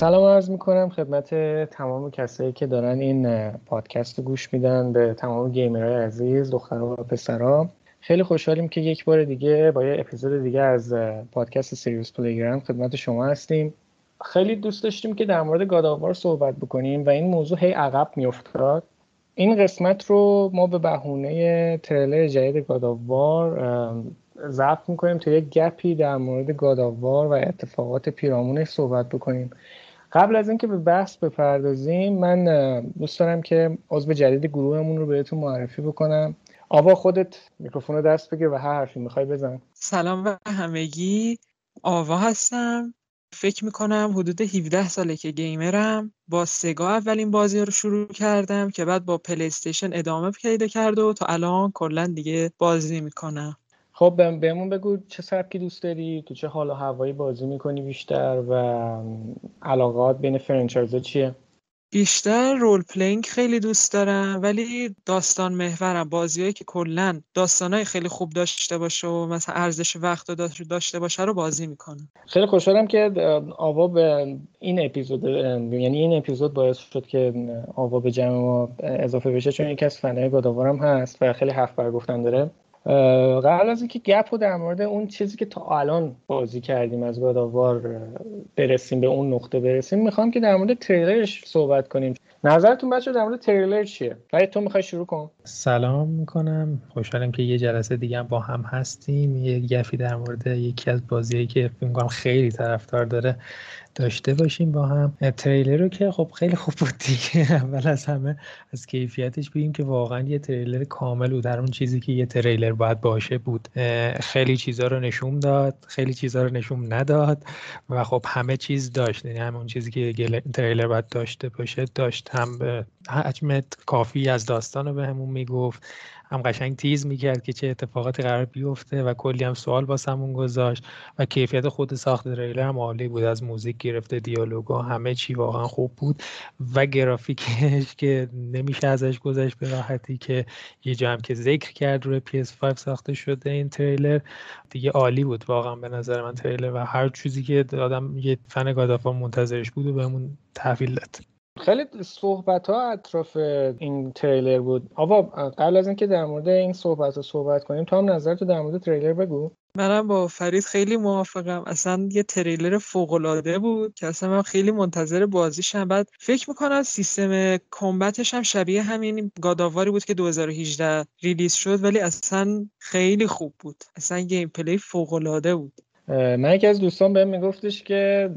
سلام عرض می‌کنم خدمت تمام کسایی که دارن این پادکست رو گوش میدن به تمام گیمرهای عزیز دخترها و پسرها. خیلی خوشحالیم که یک بار دیگه با یه اپیزود دیگه از پادکست سیریوس پلیگرام خدمت شما هستیم. خیلی دوست داشتیم که در مورد God of War صحبت بکنیم و این موضوع هی عقب میافتاد. این قسمت رو ما به بهونه تریلر جدید God of War ضبط می‌کنیم تا یک گپی در مورد God of War و اتفاقات پیرامونش صحبت بکنیم. قبل از اینکه به بحث بپردازیم من دوست دارم که عضو جدید گروهمون رو بهتون معرفی بکنم. آوا خودت میکروفون رو دست بگیر و هر حرفی می‌خوای بزن. سلام به همگی. آوا هستم. فکر می‌کنم حدود 17 ساله که گیمرم. با سگا اولین بازی رو شروع کردم که بعد با پلیستیشن ادامه پیدا کرد و تا الان کلا دیگه بازی می‌کنم خب بهمون بگو چه سبکی دوست داری؟ تو چه حال و هوایی بازی می‌کنی بیشتر؟ و علاقه‌ات بین franchise ا چیه؟ بیشتر role playing خیلی دوست دارم ولی داستان محورم بازیهایی که کلا داستانهای خیلی خوب داشته باشه و مثلا ارزش وقت داشته باشه رو بازی می‌کنم. خیلی خوشحالم که آوا به این اپیزود یعنی این اپیزود باعث شد که آوا به جمع ما اضافه بشه چون یکی از فنهای گاداوارم هست و خیلی حرف برای گفتن داره. قبل از اینکه گپ رو در مورد اون چیزی که تا الان بازی کردیم از God of War برسیم به اون نقطه برسیم می‌خوام که در مورد تریلرش صحبت کنیم. نظرتون بچه در مورد تریلر چیه؟ ولی تو می‌خوای شروع کن. سلام می‌کنم. خوشحالم که یه جلسه دیگه با هم هستیم. یه گفی در مورد یکی از بازیهایی که فکر خیلی طرفدار داره داشته باشیم با هم. تریلر رو که خب خیلی خوب بود دیگه. اول از همه از کیفیتش بگیم که واقعا یه تریلر کامل بود. در اون چیزی که یه تریلر باید باشه بود. خیلی چیزا رو نشون داد خیلی چیزا رو نشون نداد و خب همه چیز داشت. یعنی همون چیزی که تریلر باید داشته باشه داشت هم حجم کافی از داستان رو بهمون می‌گفت. هم قشنگ تیز می‌کرد که چه اتفاقاتی قرار بیفته و کلی هم سوال واسمون گذاشت و کیفیت خود ساخت تریلر هم عالی بود. از موزیک گرفته دیالوگا همه چی واقعا خوب بود و گرافیکش که نمیشه ازش گذشت به راحتی که یه جا هم که ذکر کرد روی PS5 ساخته شده این تریلر دیگه عالی بود واقعا به نظر من تریلر و هر چیزی که آدم یه fan God of War منتظرش بود و بهمون تحویل داد. خیلی صحبت ها اطراف این تریلر بود. آوا قبل از اینکه در مورد این صحبت ها صحبت کنیم تو هم نظرتو در مورد تریلر بگو. منم با فرید خیلی موافقم. اصلا یه تریلر فوق العاده بود که اصلا من خیلی منتظر بازیشم. بعد فکر می‌کنم سیستم combat ش هم شبیه همین God of War ی بود که 2018 release شد ولی اصلا خیلی خوب بود. اصلا gameplay فوق بود. من یکی از دوستان بهم میگفتش که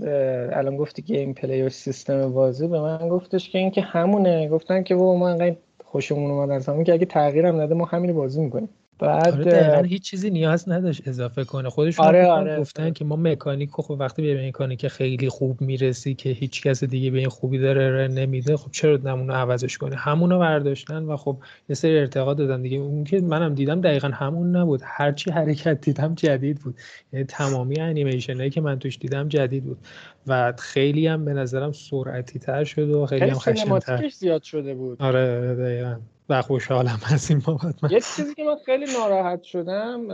الان گفتی گیم پلی و سیستم بازی به من گفتش که اینکه همونه. گفتن که ما انقدر خوشمون اومد از همون که اگه تغییرم نده ما همین بازی می‌کنیم. بعد آره هیچ چیزی نیاز نداشت اضافه کنه. خودشون آره آره گفتن آره. که ما مکانیک خب وقتی به مکانیک خیلی خوب می‌رسی که هیچ کس دیگه به این خوبی داره نمیده خب چرا نمونه عوضش کنه؟ همونو برداشتن و خب یه سری ارتقا دادن دیگه. اون که منم دیدم دقیقا همون نبود. هرچی حرکت دیدم جدید بود. یعنی تمامی انیمیشن که من توش دیدم جدید بود. و خیلی هم به نظرم سرعتی تر شد و خیلی هم خشن‌تر. زیاد شده بود. آره دقیقا. و خوشحالم از این بابت. یه چیزی که من خیلی ناراحت شدم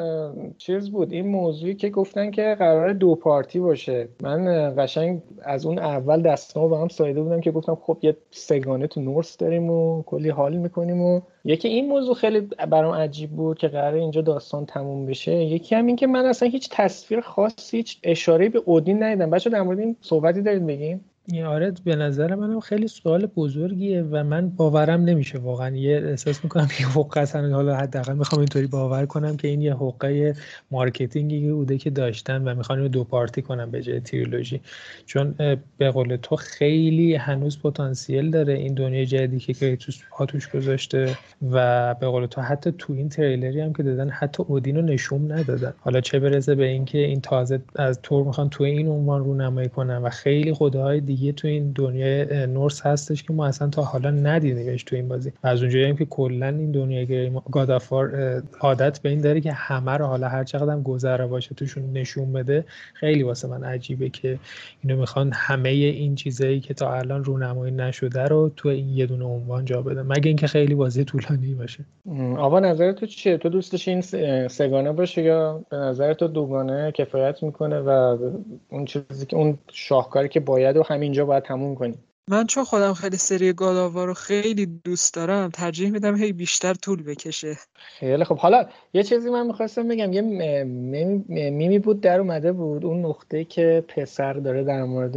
چیز بود. این موضوعی که گفتن که قرار دو پارتی باشه. من قشنگ از اون اول دستامو به هم سایده بودم که گفتم خب یه سگانه تو نورس داریم و کلی حال می‌کنیم و یکی این موضوع خیلی برام عجیب بود که قرار اینجا داستان تموم بشه. یکی هم این که من اصلا هیچ تصویر خاصی هیچ اشاره به اودین ندیدم. بچه در مورد این صحبتی دارید بگیم آره به نظر منم خیلی سوال بزرگیه و من باورم نمیشه واقعا. یه احساس می‌کنم یه حقه اصلا حالا حداقل می‌خوام اینطوری باور کنم که این یه حقه marketing ی بوده که داشتن و می‌خوان دو part ی کنم به جای تریلوژی چون به قول تو خیلی هنوز پتانسیل داره این دنیای جدیدی که کریتوس پاتوش گذاشته و به قول تو حتی تو این تریلری هم که دادن حتی اودین رو نشون ندادن. حالا چه برسه به اینکه این تازه از تور می‌خوان تو این عنوان رونمایی کنن و خیلی دیگه تو این دنیای نورس هستش که ما اصلا تا حالا ندیدیمش تو این بازی. و از اونجایی که کلا این دنیای گادافار عادت به این داره که همه رو حالا هر چقدر هم گذره باشه توشون نشون بده خیلی واسه من عجیبه که اینو می‌خوان همه این چیزایی که تا الان رونمایی نشده رو تو این یه دونه عنوان جا بدن. مگه اینکه خیلی بازی طولانی باشه. آقا نظر تو چیه؟ تو دوستش این سگانه باشه یا به نظر تو دوگانه کفایت می‌کنه و اون چیزی که اون شاهکاری که باید و همین اینجا باید تموم کنیم. من چون خودم خیلی سری گاداوا رو خیلی دوست دارم ترجیح میدم هی بیشتر طول بکشه. خیلی خب حالا یه چیزی من می‌خواستم بگم یه میمی بود در اومده بود اون نقطه که پسر داره در مورد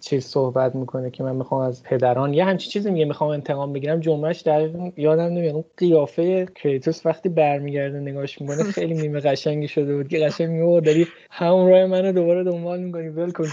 چیز صحبت می‌کنه که من می‌خوام از پدران یه همچین چیزی میگه می‌خوام انتقام بگیرم جمعهش در یادم نمیاد. اون قیافه کریتوس وقتی برمیگرده نگاش می‌کنه خیلی میمه قشنگی شده بود که قشنگ میگه داری همون راه منو دوباره دنبال می‌کنی. ول کن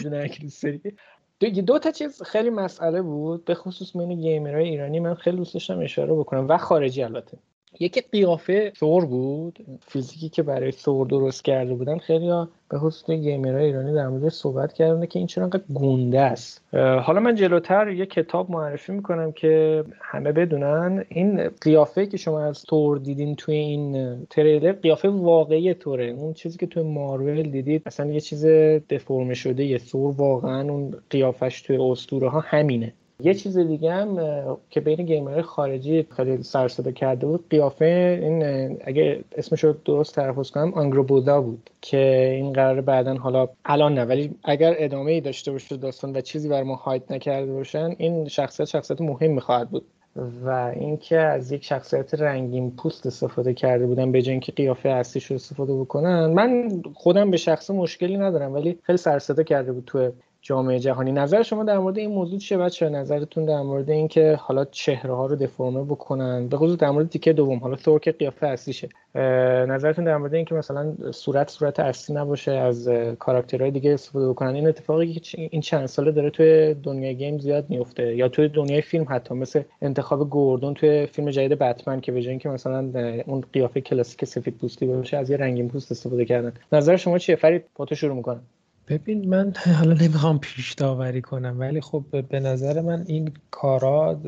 دو, دو تا چیز خیلی مسئله بود به خصوص بین گیمرهای ایرانی من خیلی دوست داشتم اشاره بکنم و خارجی البته. یکی قیافه ثور بود فیزیکی که برای ثور درست کرده بودن خیلی ها به خصوص گیمرهای ایرانی در مورد صحبت کردن که این چرا انقدر گنده است. حالا من جلوتر یه کتاب معرفی می‌کنم که همه بدونن. این قیافه که شما از تور دیدین توی این تریلر قیافه واقعی توره. اون چیزی که توی مارول دیدید اصلا یه چیز دفرمه شده. یه ثور واقعا اون قیافش توی اسطوره ها همینه. یه چیز دیگه هم که بین گیمر خارجی خیلی سر کرده بود قیافه این اگه اسمش رو درست تلفظ کنم آنگروبودا بود که این قرار بعدا حالا الان نه ولی اگر ادامه ای داشته باشه داستان و چیزی بر ما هایت نکرده باشن این شخصیت شخصیت مهم خواهد بود. و اینکه از یک شخصیت رنگین پوست استفاده کرده بودن به جای اینکه قیافه اصلیش رو استفاده بکنن من خودم به شخص مشکلی ندارم ولی خیلی سر کرده بود تو جامعه جهانی. نظر شما در مورد این موضوع چیه بچه نظرتون در مورد اینکه حالا چهره ها رو دفرمه بکنن به خصوص در مورد تیکه دوم حالا ثور که قیافه اصلیشه نظرتون در مورد اینکه مثلا صورت صورت اصلی نباشه از کاراکترهای دیگه استفاده بکنن این اتفاقی که این چند ساله داره توی دنیای گیم زیاد میفته یا توی دنیای فیلم حتی مثل انتخاب گوردون توی فیلم جدید بتمن که به جای اینکه مثلا اون قیافه کلاسیک سفید پوستی باشه از یه رنگین پوست استفاده کردن. نظر شما چیه؟ فرید با تو شروع می‌کنم. ببین من حالا نمی‌خوام پیش داوری کنم ولی خب به نظر من این کارا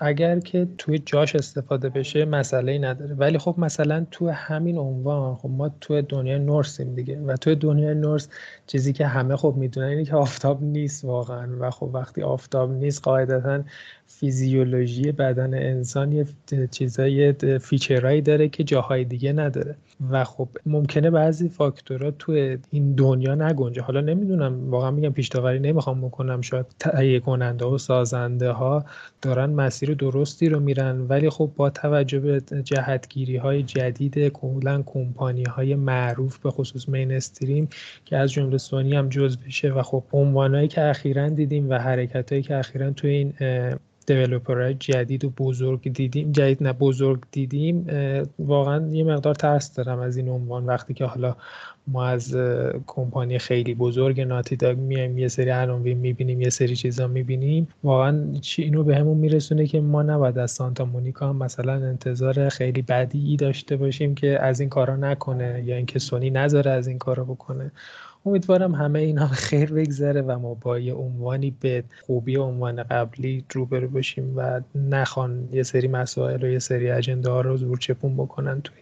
اگر که توی جاش استفاده بشه مسئله ای نداره. ولی خب مثلا توی همین عنوان خب ما توی دنیای نورسیم دیگه و توی دنیای نورس چیزی که همه خب می‌دونن اینه که آفتاب نیست واقعا و خب وقتی آفتاب نیست قاعدتا فیزیولوژی بدن انسان یه چیزای فیچرهایی داره که جاهای دیگه نداره. و خب ممکنه بعضی فاکتورها توی این دنیا نگنجه. حالا نمی‌دونم واقعا میگم پیش نمی‌خوام بکنم. شاید تهیه کننده و سازنده ها دارن مسیر درستی رو میرن ولی خب با توجه به جهتگیری های جدید کلا کمپانی های معروف به خصوص مین استریم که از جمله سونی هم جز بشه و خب عنوانهایی که اخیرا دیدیم و حرکت که اخیرا توی این دیولوپرهای جدید و بزرگ دیدیم جدید نه بزرگ دیدیم واقعا یه مقدار ترس دارم از این عنوان. وقتی که حالا ما از کمپانی خیلی بزرگ ناتی داگ میایم یه سری عناوین می‌بینیم یه سری چیزا می‌بینیم واقعا چی اینو به همون میرسونه که ما نباید از سانتا مونیکا هم مثلا انتظار خیلی بدی داشته باشیم که از این کارا نکنه یا اینکه سونی نذاره از این کارا بکنه. امیدوارم همه اینا خیر بگذره و ما با یه عنوانی به خوبی عنوان قبلی روبرو باشیم و نخوان یه سری مسائل و یه سری اجنده ها رو زور چپون بکنن توی.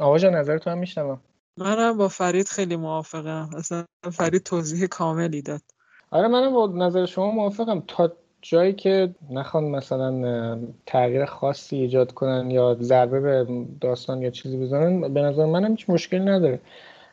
آقا جان نظر تو هم میشنوم. منم با فرید خیلی موافقم. اصلا فرید توضیح کاملی داد. آره منم با نظر شما موافقم. تا جایی که نخوان مثلا تغییر خاصی ایجاد کنن یا ضربه به داستان یا چیزی بزنن به نظر منم هیچ مشکلی نداره.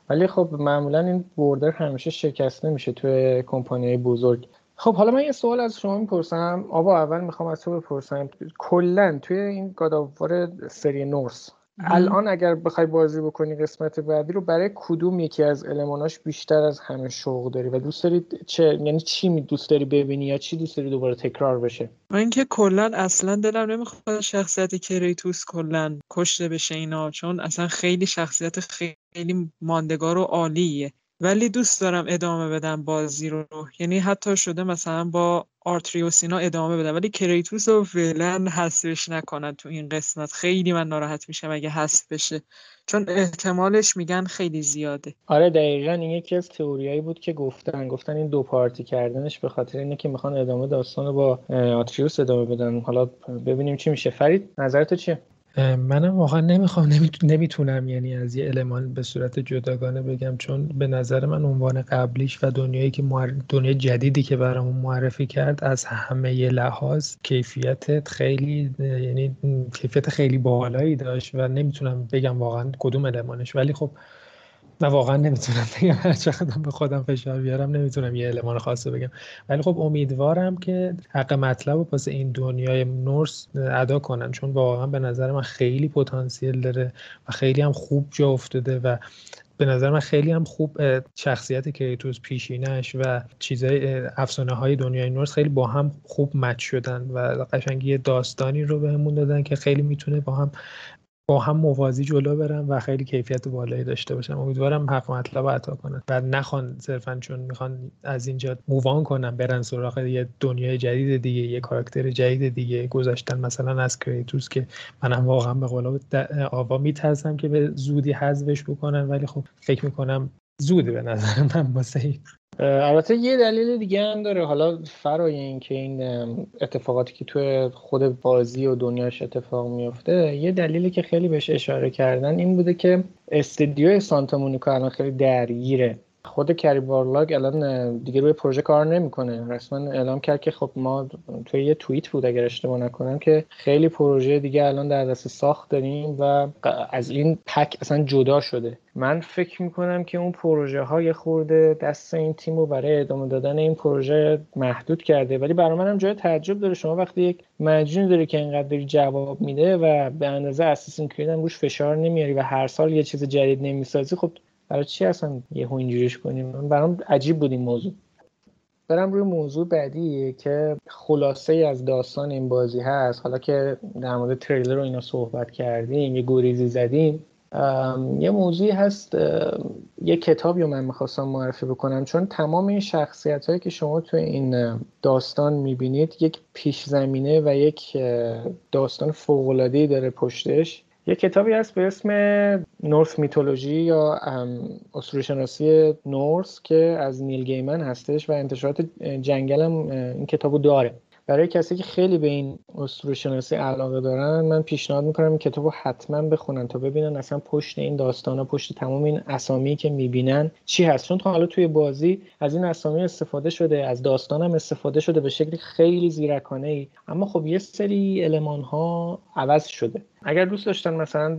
ولی خب معمولا این بوردر همیشه شکسته میشه توی کمپانی بزرگ. خب حالا من یه سوال از شما می‌پرسم. آبا اول می‌خوام از تو بپرسم. کلا توی این گاداوار سری نورس الان اگر بخوای بازی بکنی قسمت بعدی رو برای کدوم یکی از الماناش بیشتر از همه شوق داری؟ و دوست داری چه یعنی چی می دوست داری ببینی یا چی دوست داری دوباره تکرار بشه؟ من که کلا اصلا دلم نمی‌خواد شخصیت کریتوس کلا کشته بشه اینا چون اصلا خیلی شخصیت خیلی ماندگار و عالیه. ولی دوست دارم ادامه بدم بازی رو. یعنی حتی شده مثلا با آرتریوسینا ادامه بدم ولی کریتوس رو فعلا حذفش نکنن تو این قسمت. خیلی من ناراحت میشم اگه حذف بشه. چون احتمالش میگن خیلی زیاده. آره دقیقا این یکی از تئوریایی بود که گفتن. گفتن این دو پارتی کردنش به خاطر اینه که می‌خوان ادامه داستان رو با آتریوس ادامه بدن. حالا ببینیم چی میشه. فرید نظرت چیه؟ منم واقعا نمی‌خوام نمی‌تونم یعنی از یه المان به صورت جداگانه بگم چون به نظر من عنوان قبلیش و دنیایی که دنیای جدیدی که برامون معرفی کرد از همه لحاظ کیفیت خیلی یعنی کیفیت خیلی بالایی داشت و نمی‌تونم بگم واقعا کدوم المانش. ولی خب نه واقعا نمی‌تونم بگم. هر چقدر به خودم فشار بیارم نمی‌تونم یه المان خاص بگم. ولی خب امیدوارم که حق مطلب رو پس این دنیای نورس ادا کنن. چون واقعا به نظر من خیلی پتانسیل داره و خیلی هم خوب جا افتاده و به نظر من خیلی هم خوب شخصیت کریتوس پیشینش و چیزای افسانه های دنیای نورس خیلی با هم خوب مچ شدن و قشنگی داستانی رو بهمون دادن که خیلی می‌تونه با هم با هم موازی جلو برم و خیلی کیفیت بالایی داشته باشم. امیدوارم حق مطلب عطا کنن. و نخوان صرفا چون می‌خوان از اینجا مووان کنن برن سراغ یه دنیای جدید دیگه یه کاراکتر جدید دیگه. گذاشتن مثلا از کریتوس که منم واقعا به قول آوا میترسم که به زودی حذفش بکنن. ولی خب فکر می‌کنم زوده به نظر من واسه البته یه دلیل دیگه هم داره. حالا فرای این که این اتفاقاتی که توی خود بازی و دنیاش اتفاق میفته یه دلیلی که خیلی بهش اشاره کردن این بوده که استدیو سانتا مونیکا الان خیلی درگیره. خود کری بارلاگ الان دیگه روی پروژه کار نمی‌کنه. رسما اعلام کرد که خب ما توی یه توییت بود اگر اشتباه نکنم که خیلی پروژه دیگه الان در دست ساخت داریم و از این پک اصلا جدا شده. من فکر می‌کنم که اون پروژه های خورده دست این تیم رو برای ادامه دادن این پروژه محدود کرده. ولی برای من هم جای تعجب داره. شما وقتی یک مجنون داری که اینقدر جواب میده و به اندازه اساسین کرید هم روش فشار نمیاری و هر سال یه چیز جدید نمی‌سازی خب برای چی اصلا یه اینجوریش کنیم؟ برام عجیب بود این موضوع. برم روی موضوع بعدی که خلاصه از داستان این بازی هست. حالا که در مورد تریلر رو اینا صحبت کردیم یه گریزی زدیم. یه موضوعی هست یه کتابی رو من می‌خواستم معرفی بکنم. چون تمام این شخصیت هایی که شما تو این داستان می‌بینید یک پیش زمینه و یک داستان فوقلادهی داره پشتش. یه کتابی هست به اسم نورس میتولوژی یا شناسی نورس که از نیل گیمن هستش و انتشارات جنگل هم این کتابو داره. برای کسی که خیلی به این اسطوره شناسی علاقه دارن من پیشنهاد می‌کنم این کتاب رو حتما بخونن تا ببینن اصلا پشت این داستان پشت تمام این اسامی که می‌بینن چی هست. چون حالا توی بازی از این اسامی استفاده شده از داستان هم استفاده شده به شکلی خیلی زیرکانه ای اما خب یه سری علمان ها عوض شده. اگر دوست داشتن مثلا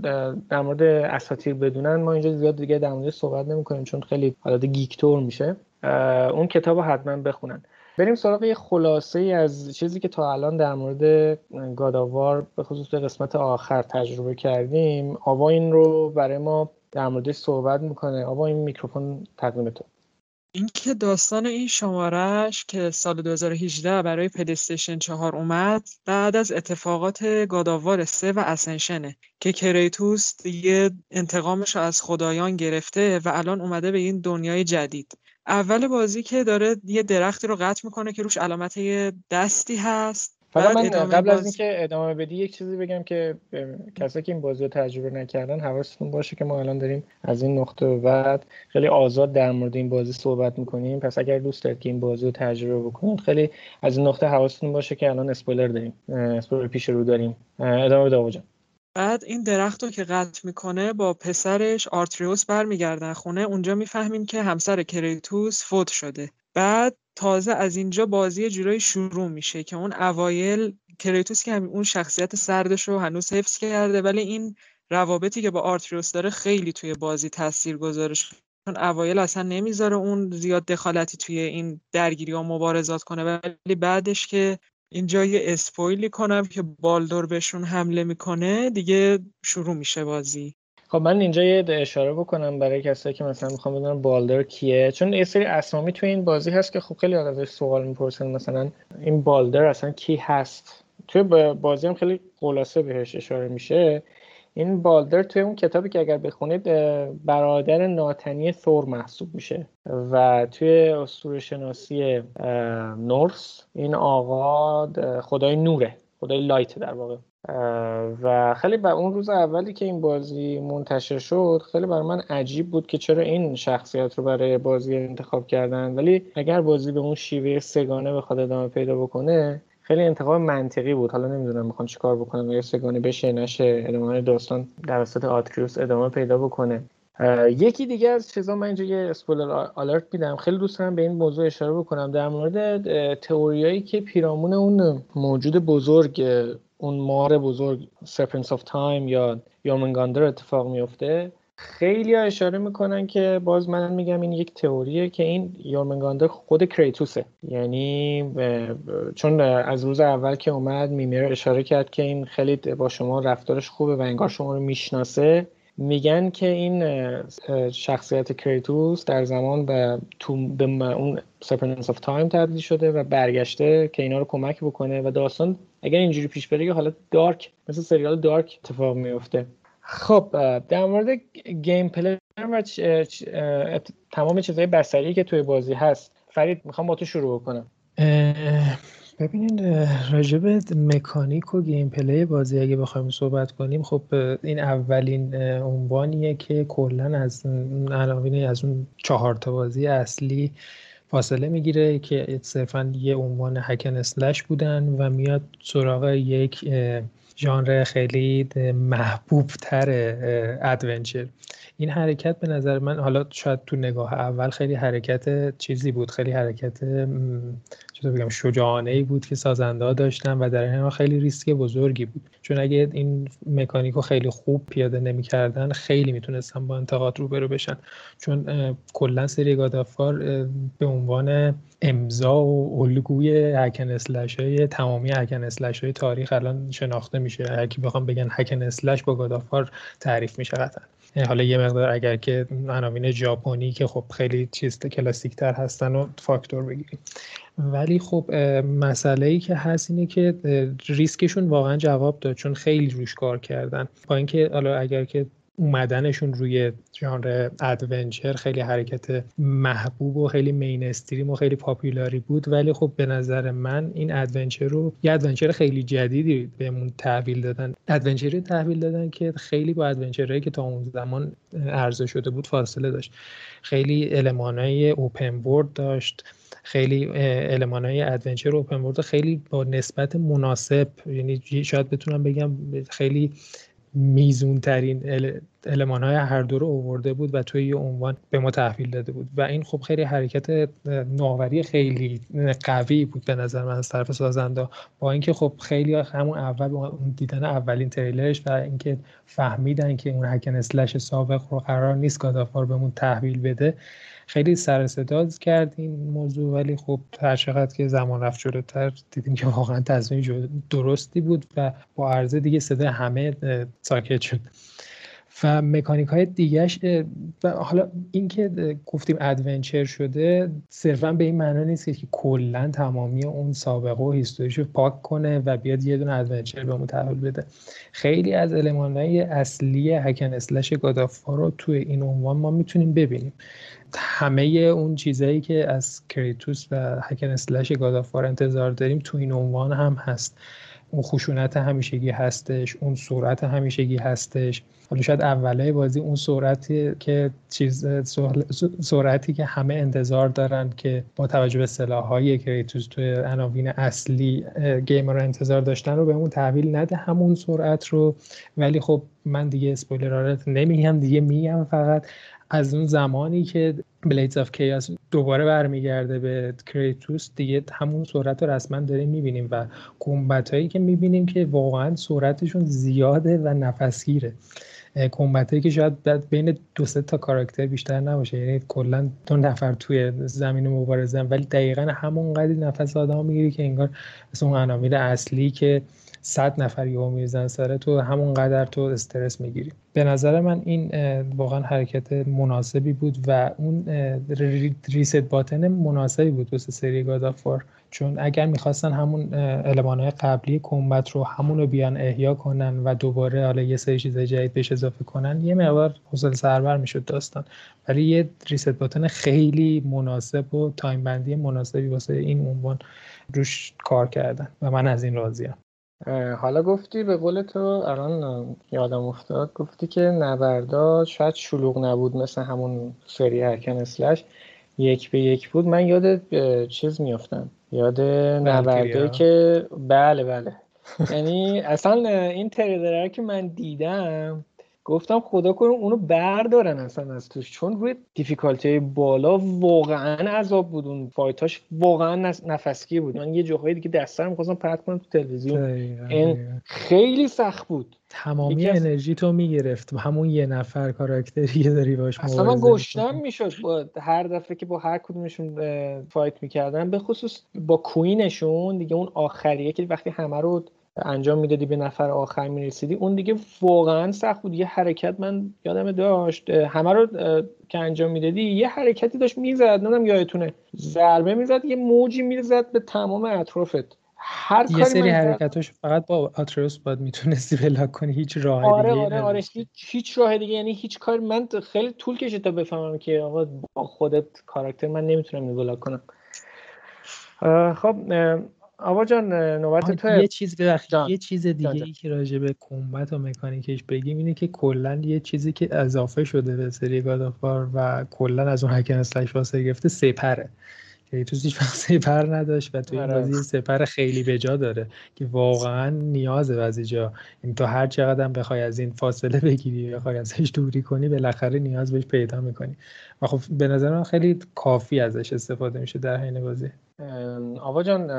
در مورد اساتیر بدونن ما اینجا زیاد دیگه در مورد صحبت نمی‌کنیم چون خیلی حالت گیکتور میشه. اون کتاب رو حتما بخونن. بریم سراغ یه خلاصه ای از چیزی که تا الان در مورد گاداوار به خصوص قسمت آخر تجربه کردیم. آوا این رو برای ما در موردش صحبت می‌کنه. آوا این میکروفون تقدیم تو. اینکه داستان این شمارش که سال 2018 برای پلیستشن 4 اومد بعد از اتفاقات گاداوار 3 و اسنشنه که کریتوس دیگه انتقامش از خدایان گرفته و الان اومده به این دنیای جدید. اول بازی که داره یه درختی رو قطع می‌کنه که روش علامت یه دستی هست. فقط من قبل از اینکه ادامه بدی یک چیزی بگم که کسایی که این بازی رو تجربه نکردن حواستون باشه که ما الان داریم از این نقطه بعد خیلی آزاد در مورد این بازی صحبت می‌کنیم. پس اگر دوست دارید که این بازی رو تجربه بکنید خیلی از این نقطه حواستون باشه که الان اسپویلر داریم اسپویلر پیش رو داریم. ادامه بده بعد این درخت رو که قطع می‌کنه با پسرش آتریوس برمیگردن خونه. اونجا می‌فهمیم که همسر کریتوس فوت شده. بعد تازه از اینجا بازی جورایی شروع میشه که اون اوایل کریتوس که همین اون شخصیت سردش رو هنوز حفظ کرده ولی این روابطی که با آرتریوس داره خیلی توی بازی تاثیر گذارش چون اوایل اصلا نمی‌ذاره اون زیاد دخالتی توی این درگیری و مبارزات کنه ولی بعدش که اینجا یه اسپویلی کنم که بالدور بهشون حمله می‌کنه دیگه شروع میشه بازی. خب من اینجا یه اشاره بکنم برای کسایی که مثلا می‌خوام بدونم بالدر کیه. چون یه سری اسامی توی این بازی هست که خب خیلی ازش سوال می‌پرسن مثلا این بالدر اصلا کی هست؟ توی بازی هم خیلی خلاصه بهش اشاره میشه. این بالدر توی اون کتابی که اگر بخونید برادر ناتنی ثور محسوب میشه. و توی اسطوره شناسی نورس این آقا خدای نوره خدای لایت در واقع. و خیلی به اون روز اولی که این بازی منتشر شد خیلی برای من عجیب بود که چرا این شخصیت رو برای بازی انتخاب کردن. ولی اگر بازی به اون شیوه سگانه بخواد ادامه پیدا بکنه خیلی انتخاب منطقی بود. حالا نمی‌دونم می‌خوان چیکار بکنم یا سه‌گانه بشه نشه ادامه داستان توسط آتریوس ادامه پیدا بکنه. یکی دیگه از چیزا من اینجا یه spoiler alert میدم. خیلی دوست دارم به این موضوع اشاره بکنم. در مورد تئوریایی که پیرامون اون موجود بزرگ اون مار بزرگ serpent of time یا یورمنگاندر اتفاق میفته خیلی ها اشاره می‌کنن که باز من میگم این یک تئوریه که این یورمنگاندر خود کریتوسه. یعنی چون از روز اول که اومد میمیر اشاره کرد که این خیلی با شما رفتارش خوبه و انگار شما رو می‌شناسه. میگن که این شخصیت کریتوس در زمان به, تو به اون serpent of time تبدیل شده و برگشته که اینا رو کمک بکنه و داستان اگر اینجوری پیش بره حالا دارک مثل سریال دارک اتفاق میفته خب در مورد gameplay و تمام چیزهای بصری که توی بازی هست. فرید می‌خوام با تو شروع بکنم. ببینید راجب مکانیک و gameplay بازی اگه بخوایم صحبت کنیم خب این اولین عنوانیه که کلا از عناوین از اون چهار تا بازی اصلی فاصله می‌گیره که صرفا یه عنوان hack and slash بودن و میاد سراغ یک ژانر خیلی محبوب تر adventure. این حرکت به نظر من حالا شاید تو نگاه اول خیلی حرکت چیزی بود خیلی حرکت چطور بگم شجاعانه ای بود که سازنده ها داشتن و در این خیلی ریسک بزرگی بود. چون اگه این مکانیک رو خیلی خوب پیاده نمی‌کردن خیلی می‌تونستن با انتقاد روبرو بشن. چون کلا سری گادافار به عنوان امضا و الگوی هکن اسلش های تمامی هکن اسلش های تاریخ الان شناخته میشه. اگه بخوام بگن هکن اسلش با گادافار تعریف میشه قطعا. حالا یه مقدار اگر که عناوین ژاپنی که خب خیلی چیز کلاسیک تر هستن و فاکتور بگیریم. ولی خب مسئله ای که هست اینه که ریسکشون واقعا جواب داد چون خیلی روش کار کردن. با اینکه حالا اگر که اومدنشون روی ژانر adventure خیلی حرکت محبوب و خیلی mainstream و خیلی popular ی بود. ولی خب به نظر من این adventure رو یه adventure خیلی جدیدی بهمون تحویل دادن. adventure ی تحویل دادن که خیلی با adventure هایی که تا اون زمان عرضه شده بود فاصله داشت. خیلی المانای اوپن بورد داشت. خیلی علمان های ادونچر اوپن خیلی با نسبت مناسب یعنی شاید بتونم بگم خیلی میزون ترین علمان های هر دو رو اوورده بود و توی یه عنوان به ما تحویل داده بود. و این خب خیلی حرکت نوآوری خیلی قوی بود به نظر من از طرف سازنده. با اینکه خب خیلی همون اول دیدن اولین تریلرش و اینکه فهمیدن که اون hack and slash سابق رو قرار نیست God of War بهمون تحویل بده خیلی سر صدا کرد این موضوع ولی خب هر چقدر که زمان رفت جلوتر دیدیم که واقعا تصمیم درستی بود و با عرضه دیگه صدا همه ساکت شد. و مکانیک های دیگهش حالا اینکه گفتیم adventure شده صرفا به این معنا نیست که کلا تمامی اون سابقه و history شو پاک کنه و بیاد یه دونه adventure بهمون تحویل بده. خیلی از های اصلی هکن اسلش گادافا رو توی این عنوان ما می‌تونیم ببینیم. همه اون چیزهایی که از کریتوس و هکن اسلش گادافار انتظار داریم تو این عنوان هم هست. اون خشونت همیشگی هستش اون سرعت همیشگی هستش. حالا شاید اوله بازی اون سرعتی که چیز سرعتی که همه انتظار دارن که با توجه به سلاحهای کریتوس توی عناوین اصلی گیمر رو انتظار داشتن رو بهمون تحویل نده همون سرعت رو. ولی خب من دیگه spoiler alert نمیگم دیگه میگم فقط از اون زمانی که Blades of Chaos دوباره برمیگرده به کریتوس دیگه همون سرعت رو رسما داریم می‌بینیم و combat هایی که می‌بینیم که واقعا سرعتشون زیاده و نفسگیره. combat هایی که شاید بین دو سه تا کاراکتر بیشتر نباشه یعنی کلا دو نفر توی زمین مبارزن ولی دقیقا همون قدری نفس آدم می‌گیره که انگار مثل اون عناوین اصلی که صد نفر یهو میزن سر تو همون قدر تو استرس می‌گیری. به نظر من این واقعا حرکت مناسبی بود و اون reset button مناسبی بود واسه سری God of War چون اگر می‌خواستن همون های قبلی combat رو همون رو بیان احیا کنن و دوباره حالا یه سری چیزای جدید بهش اضافه کنن یه مقدار حوصله سربر می‌شد داستان. ولی یه reset button خیلی مناسب و تایم بندی مناسبی واسه این عنوان روش کار کردن و من از این راضیم. حالا گفتی به قول تو الان یادم افتاد گفتی که نبردا شاید شلوغ نبود مثل همون سری هرکن اسلش یک به یک بود. من یاد چیز میافتم. یاد نبرده که بله بله. یعنی اصلا این تریلر که من دیدم گفتم خدا کنه اونو بردارن اصلا از توش. چون روی دیفیکالتی بالا واقعا عذاب بود. اون فایتاش واقعا نفسکی بود. من یه جاهای دیگه دسترم می‌خواستم پرت کنم تو تلویزیون. این خیلی سخت بود. تمامی انرژی تو می‌گرفت. همون یه نفر کاراکتری داری باش اصلا من گشتم می‌شد. با هر دفعه که با هر کدومشون فایت می‌کردن به خصوص با کوینشون دیگه اون آخریه که وقتی همه رو انجام می‌دادی به نفر آخر می‌رسیدی. اون دیگه واقعا سخت بود. یه حرکت من یادم داشت. همه رو که انجام می‌دادی یه حرکتی داشت می‌زد. نمی‌دونم یادتونه. ضربه می‌زد یه موجی می‌زد به تمام اطرافت. هر یه سری حرکتاش فقط با آتروس باید می‌تونستی بلاک کنی. هیچ راه آره دیگه آره آره. هیچ, هیچ راه دیگه. یعنی هیچ کار من خیلی طول کشید تا بفهمم که آقا با خودت کاراکتر من نمی‌تونم بلاک کنم. خب آوا جان نوبت تو یه چیز یه چیز دیگه ای که راجع به کمبت و مکانیکش بگیم اینه که کلا یه چیزی که اضافه شده به سری گادافار و کلا از اون هکن اسلش واسه گرفته سپره. کریتوس هیچ وقت سپر نداشت و توی این آره. بازی سپر خیلی به جا داره که واقعا نیازه بعضی جا. این تو هر چقدر بخوای از این فاصله بگیری بخوای ازش دوری کنی بالاخره نیاز بهش پیدا می‌کنی. و خب به نظر من خیلی کافی ازش استفاده میشه در حین بازی. آوا جان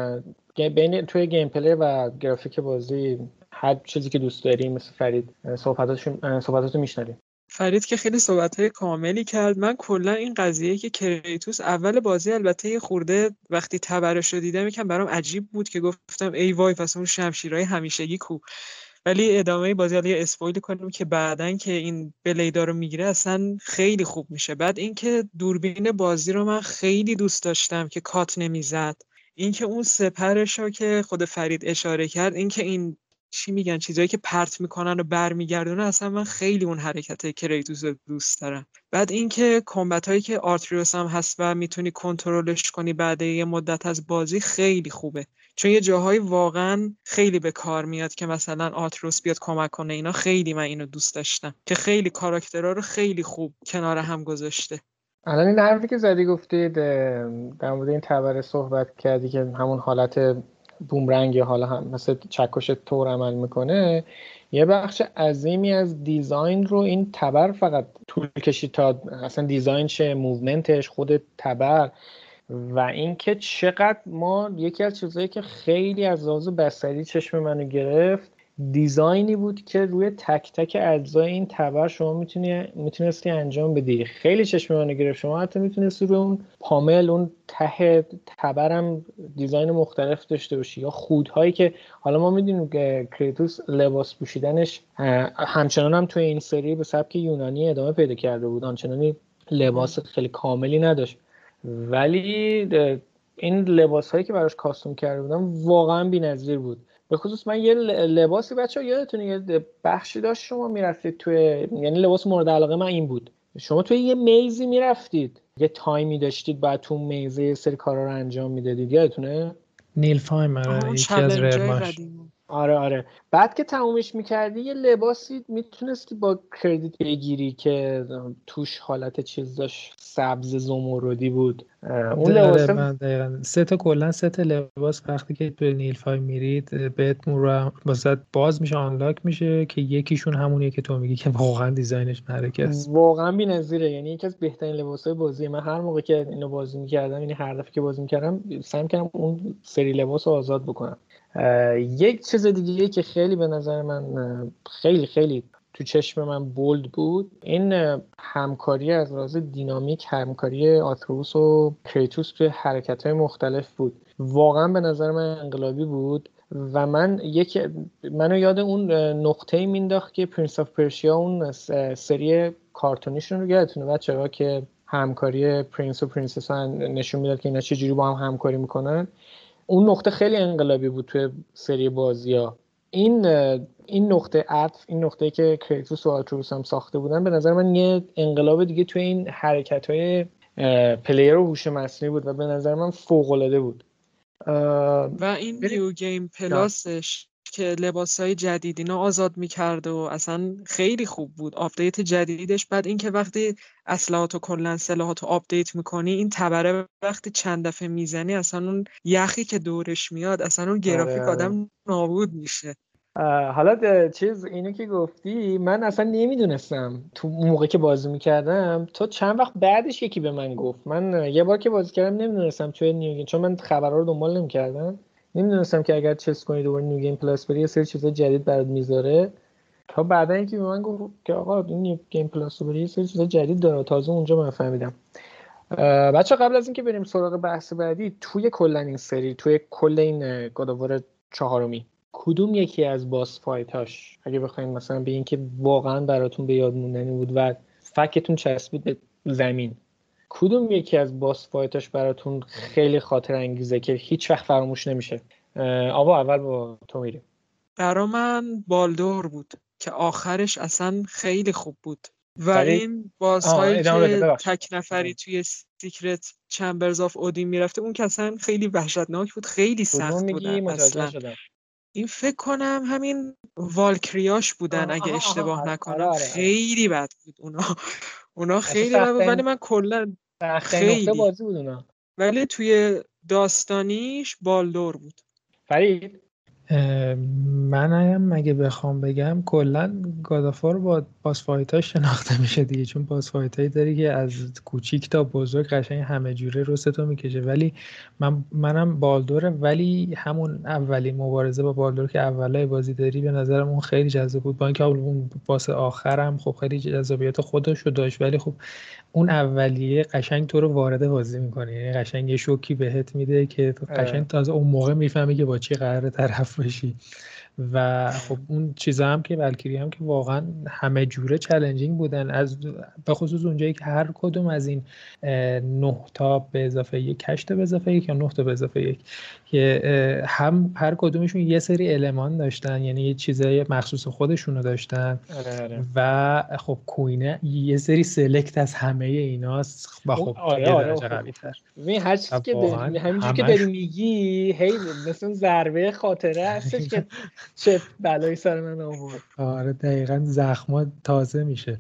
بین توی gameplay و گرافیک بازی هر چیزی که دوست داری مثل فرید صحبتاتو میشنویم. فرید که خیلی صحبت های کاملی کرد. من کلا این قضیه که کریتوس اول بازی البته یه خورده وقتی تبرش رو دیدم یکم برام عجیب بود که گفتم ای وای پس اون شمشیرهای همیشگی کو. ولی ادامه بازی حالا یه spoil کنیم که بعدا که این blade ا رو می‌گیره اصلا خیلی خوب میشه. بعد اینکه دوربین بازی رو من خیلی دوست داشتم که کات نمی‌زد. اینکه اون سپرش رو که خود فرید اشاره کرد اینکه این چی میگن چیزایی که پرت می‌کنن و برمیگردونه اصلا من خیلی اون حرکت کریتوس رو دوست دارم. بعد اینکه combat هایی که آتروس هم هست و می‌تونی کنترلش کنی بعد یه مدت از بازی خیلی خوبه. چون یه جاهایی واقعا خیلی به کار میاد که مثلا آتروس بیاد کمک کنه اینا خیلی من اینو دوست داشتم که خیلی کاراکترها رو خیلی خوب کنار هم گذاشته. الان این حرفی که زدی گفتید در مورد این تبر صحبت کردی که همون حالت بومرنگ حالا هم مثل چکش ثور عمل می‌کنه. یه بخش عظیمی از design رو این تبر فقط طول کشید تا اصلا design شه movement ش خود تبر. و اینکه چقدر ما یکی از چیزهایی که خیلی از لحاظ بصری چشم منو گرفت دیزاینی بود که روی تک تک اجزای این تبر شما می‌تونی می‌تونستی انجام بدی. خیلی چشم منو گرفت. شما حتی می‌تونستی روی اون پامل اون ته تبرم دیزاین مختلف داشته باشی. یا خودهایی که حالا ما می‌دونیم که کریتوس لباس پوشیدنش همچنان هم توی این سری به سبک یونانی ادامه پیدا کرده بود. آنچنانی لباس خیلی کاملی نداشت. ولی این لباس هایی که براش کاستوم کرده بودم واقعا بی‌نظیر بود. به خصوص من یه لباسی بچه ها یادتونه یه بخشی داشت شما می‌رفتید توی یعنی لباس مورد علاقه من این بود. شما توی یه میزی می‌رفتید. یه تایمی داشتید بعد تو میزه یه سری کارا رو انجام می‌دادید. یادتونه؟ نیل فایمر یکی از آره آره. بعد که تمومش می‌کردی یه لباسی می‌تونستی با کردیت بگیری که توش حالت چیز داشت سبز زمردی بود. اون لباس من سه تا کلا سه تا لباس وقتی که تو نیلفای میرید بهتون رو باز میشه آنلاک میشه که یکیشون همونیه که تو میگی که واقعا دیزاینش مرکه است. واقعا بی‌نظیره. یعنی یکی از بهترین لباسای بازی من هر موقع که اینو بازی می‌کردم یعنی هر دفعه که بازی می‌کردم سعی کردم اون سری لباس رو آزاد بکنم. یک چیز دیگه که خیلی به نظر من خیلی خیلی تو چشم من bold بود این همکاری از لحاظ دینامیک همکاری آتروس و کریتوس توی حرکت های مختلف بود. واقعا به نظر من انقلابی بود و من یک منو یاد اون نقطه ای مینداخت که Prince of Persia اون سری کارتونیشون رو یادتونه بچه ها که همکاری پرنس و پرنسس نشون می‌داد که اینا چجوری با هم همکاری می‌کنن. اون نقطه خیلی انقلابی بود توی سری بازی ها. این این نقطه عطف این نقطه که کریتوس و آتروس هم ساخته بودن به نظر من یه انقلاب دیگه توی این حرکت های player و هوش مصنوعی بود و به نظر من فوق العاده بود و این New Game Plus ش که لباس های جدید اینا آزاد می‌کرد و اصلا خیلی خوب بود. آپدیت جدیدش بعد اینکه وقتی اسلحات و کلا سلاحات آپدیت می‌کنی این تبره وقتی چند دفعه می‌زنی اصلا اون یخی که دورش میاد اصلا اون گرافیک آره. آدم نابود میشه. حالا چیز اینو که گفتی من اصلا نمی‌دونستم. تو موقع که بازی می‌کردم تو چند وقت بعدش یکی به من گفت. من یه بار که بازی کردم نمی‌دونستم توی New Game چون من خبرها رو دنبال نمی‌کردم. نمی‌دونستم که اگر چس کنی دوباره New Game Plus بری یه سری چیزا جدید برات می‌ذاره. تا بعدا اینکه به من گفت که آقا این New Game Plus رو بری یه سری چیزا جدید داره. تازه اونجا من فهمیدم. بچه ها قبل از اینکه بریم سراغ بحث بعدی توی کلا این سری توی کل این God of War چهارمی کدوم یکی از boss fight اش؟ اگه بخوایم مثلا به اینکه واقعا براتون به یاد موندنی بود و فکتون چسبید به زمین. کدوم یکی از boss fight اش براتون خیلی خاطر انگیزه که هیچ وقت فراموش نمیشه؟ آوا اول با تو میریم. برا من بالدور بود که آخرش اصلا خیلی خوب بود. و این boss هایی که تک نفری توی secret chambers of Odin می‌رفته اون که اصلا خیلی وحشتناک بود خیلی سخت بود اصلا. این فکر کنم همین والکریاش بودن اگه اشتباه آره، نکنم. آره، آره. خیلی بد بود اونا. اونا خیلی ولی من کلا خیلی. بازی بود اونا. ولی توی داستانیش بالدور بود. فرید؟ من مگه بخوام بگم کلا گادافار با باس ها شناخته میشه دیگه چون باس هایی داری که از کوچیک تا بزرگ قشنگ همه جوره رو می‌کشه. ولی من منم بالدوره ولی همون اولی مبارزه با بالدور که اولای بازی داری به نظرم اون خیلی جذاب بود. با اینکه اون boss آخرم خب خیلی جذابیت خودش رو داشت ولی خب اون اولیه قشنگ تو رو وارد بازی می‌کنه. یعنی قشنگ یه شوکی بهت میده که قشنگ تازه اون موقع می‌فهمی که با چی قرار طرف باشی و خب اون چیزا هم که والکری هم که واقعا همه جوره challenging بودن. از به خصوص اونجایی که هر کدوم از این نه تا به اضافه یک کشت به اضافه یک یا نه تا به اضافه یک که هم هر کدومشون یه سری المان داشتن یعنی یه چیزای مخصوص خودشونو داشتن. آره، آره. و خب کوینه یه سری سلکت از همه ایناست. و خب آره یه آره درجه تر هر چیزی که همینجوری که داری میگی هی مثلا ضربه خاطره هستش که چه بلایی سر من آورد. آره دقیقا زخما تازه میشه.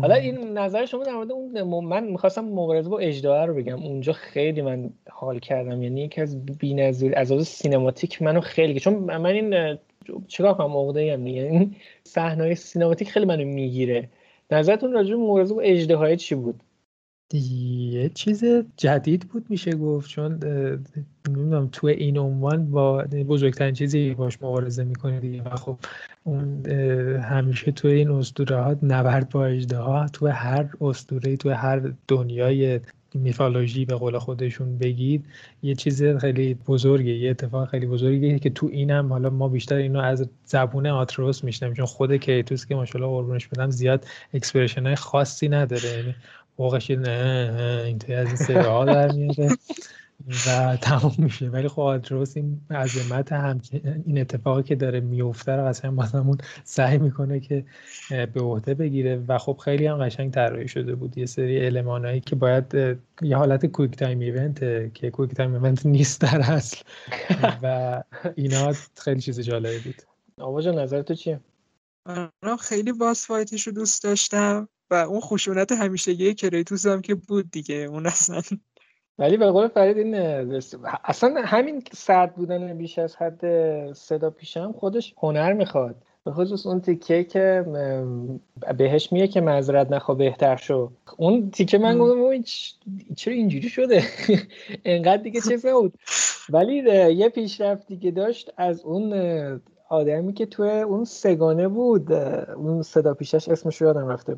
حالا این نظر شما در مورد اون من می‌خواستم مبارزه با اجدها رو بگم. اونجا خیلی من حال کردم. یعنی یکی از بی‌نظیر از از سینماتیک منو خیلی چون من این چیکار کنم؟ عقده دیگه. این صحنه سینماتیک خیلی منو می‌گیره. نظرتون راجع به مبارزه با اجدهای چی بود؟ یه چیز جدید بود میشه گفت چون نمی‌دونم تو این عنوان با بزرگترین چیزی باش مبارزه می‌کنه دیگه. و خب اون همیشه تو این اسطوره ها نبرد با اژدها تو هر اسطوره تو هر دنیای mythology به قول خودشون بگید یه چیز خیلی بزرگه یه اتفاق خیلی بزرگیه که تو اینم حالا ما بیشتر اینو از زبون آتروس میشنویم چون خود کریتوس که ماشاءالله قربونش برم زیاد expression های خاصی نداره. یعنی فوقش نه این از این سری ها در میاره. و تمام میشه. ولی خب آتروس این عظمت هم این اتفاقی که داره میفته رو قشنگ بازمون سعی می‌کنه که به عهده بگیره. و خب خیلی هم قشنگ طراحی شده بود. یه سری المانایی که باید یه حالت quick time event که quick time event نیست در اصل. و اینا خیلی چیز جالبی بود. آوا نظر تو چیه؟ من خیلی boss fight ش رو دوست داشتم. و اون خشونت همیشگی کریتوس هم که بود دیگه اون اصلا. ولی به قول فرید این اصلا همین سرد بودن بیش از حد صدا پیشم خودش هنر می‌خواد. به خصوص اون تیکه که بهش میگه که معذرت نخوا بهتر شو. اون تیکه من گفتم چرا اینجوری شده؟ انقدر دیگه چیز بود ولی یه پیشرفتی که داشت از اون آدمی که توی اون سگانه بود اون صدا پیشش اسمش یادم رفته.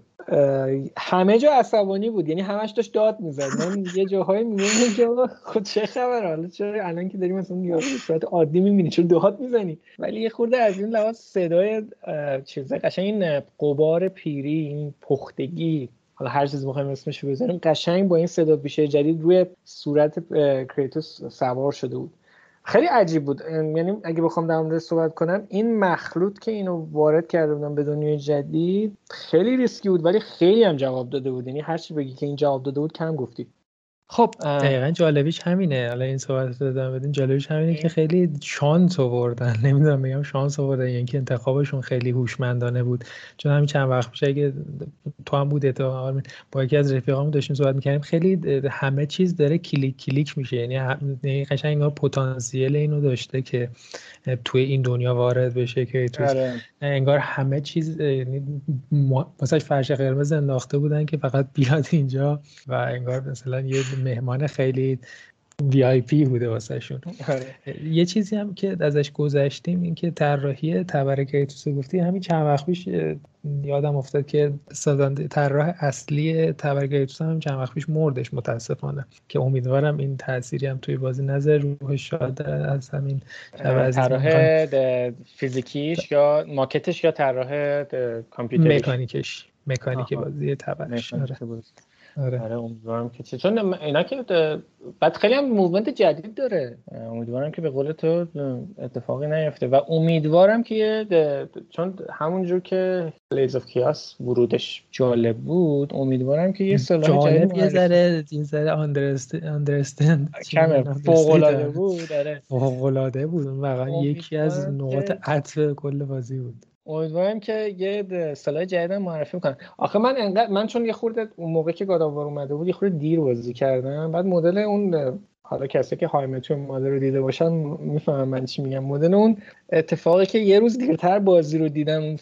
همه جا عصبانی بود یعنی همش داشت داد می‌زد. من یه جاهایی می‌بینم که خود چه خبر حالا چرا الان که داریم مثلا یارو صورت عادی می‌بینی چرا داد می‌زنی؟ ولی یه خورده از این لحاظ صدای چیزه قشنگ این قبار پیری این پختگی. حالا هر چیز بخوایم اسمش بذاریم قشنگ با این صدا پیشه جدید روی صورت کریتوس سوار شده بود. خیلی عجیب بود. یعنی اگه بخوام در مورد صحبت کنم این مخلوط که اینو وارد کرده بودن به دنیای جدید خیلی ریسکی بود ولی خیلی هم جواب داده بود. یعنی هر چی بگی که این جواب داده بود کم گفتی. خب دقیقا جالبیش همینه. حالا این صحبت رو دادم بدین. جالبیش همینه که خیلی شانس آوردن. نمی‌دونم بگم شانس آوردن. یعنی که انتخابشون خیلی هوشمندانه بود. چون همین چند وقت پیش اگه تو هم بود تو با یکی از رفیقامون داشتیم صحبت می‌کردیم. خیلی همه چیز داره کلیک کلیک میشه. یعنی, یعنی قشنگ انگار پتانسیل اینو داشته که توی این دنیا وارد بشه که توی آره. انگار همه چیز یعنی واسش فرش قرمز انداخته بودن که فقط بیاد اینجا و انگار مثلا یه مهمان خیلی VIP بوده واسه شون آره. یه چیزی هم که ازش گذشتیم این که طراحی تبر کریتوس گفتی همین چند وقت پیش یادم افتاد که سازنده طراح اصلی تبر کریتوس هم چند وقت پیش مردش متاسفانه. که امیدوارم این تأثیری هم توی بازی نذاره روحش شاد از همین طراح فیزیکیش یا ماکتش یا طراح کامپیوتری مکانیکش. مکانیک بازی تبرش آره. آره امیدوارم که چه چون اینا که بعد خیلی هم موومنت جدید داره. امیدوارم که به قول تو اتفاقی نیفته. و امیدوارم که چون همونجور که لیز اف کیاس ورودش جالب بود امیدوارم که یه سلاح جالب یه ذره یه ذره آندرستند کمه فوق العاده بود آره. فوق العاده بود واقعا یکی از نقاط عطف کل بازی بود. امیدوارم که یه سلاح جدید معرفی کنم آخه من انقدر من چون یه خورده اون موقع که گاداوار اومده بود یه خورده دیر بازی کردم. بعد مدل اون حالا کسی که های مترو مادر رو دیده باشن می‌فهمم من چی میگم. مدل اون اتفاقی که یه روز دیرتر بازی رو دیدم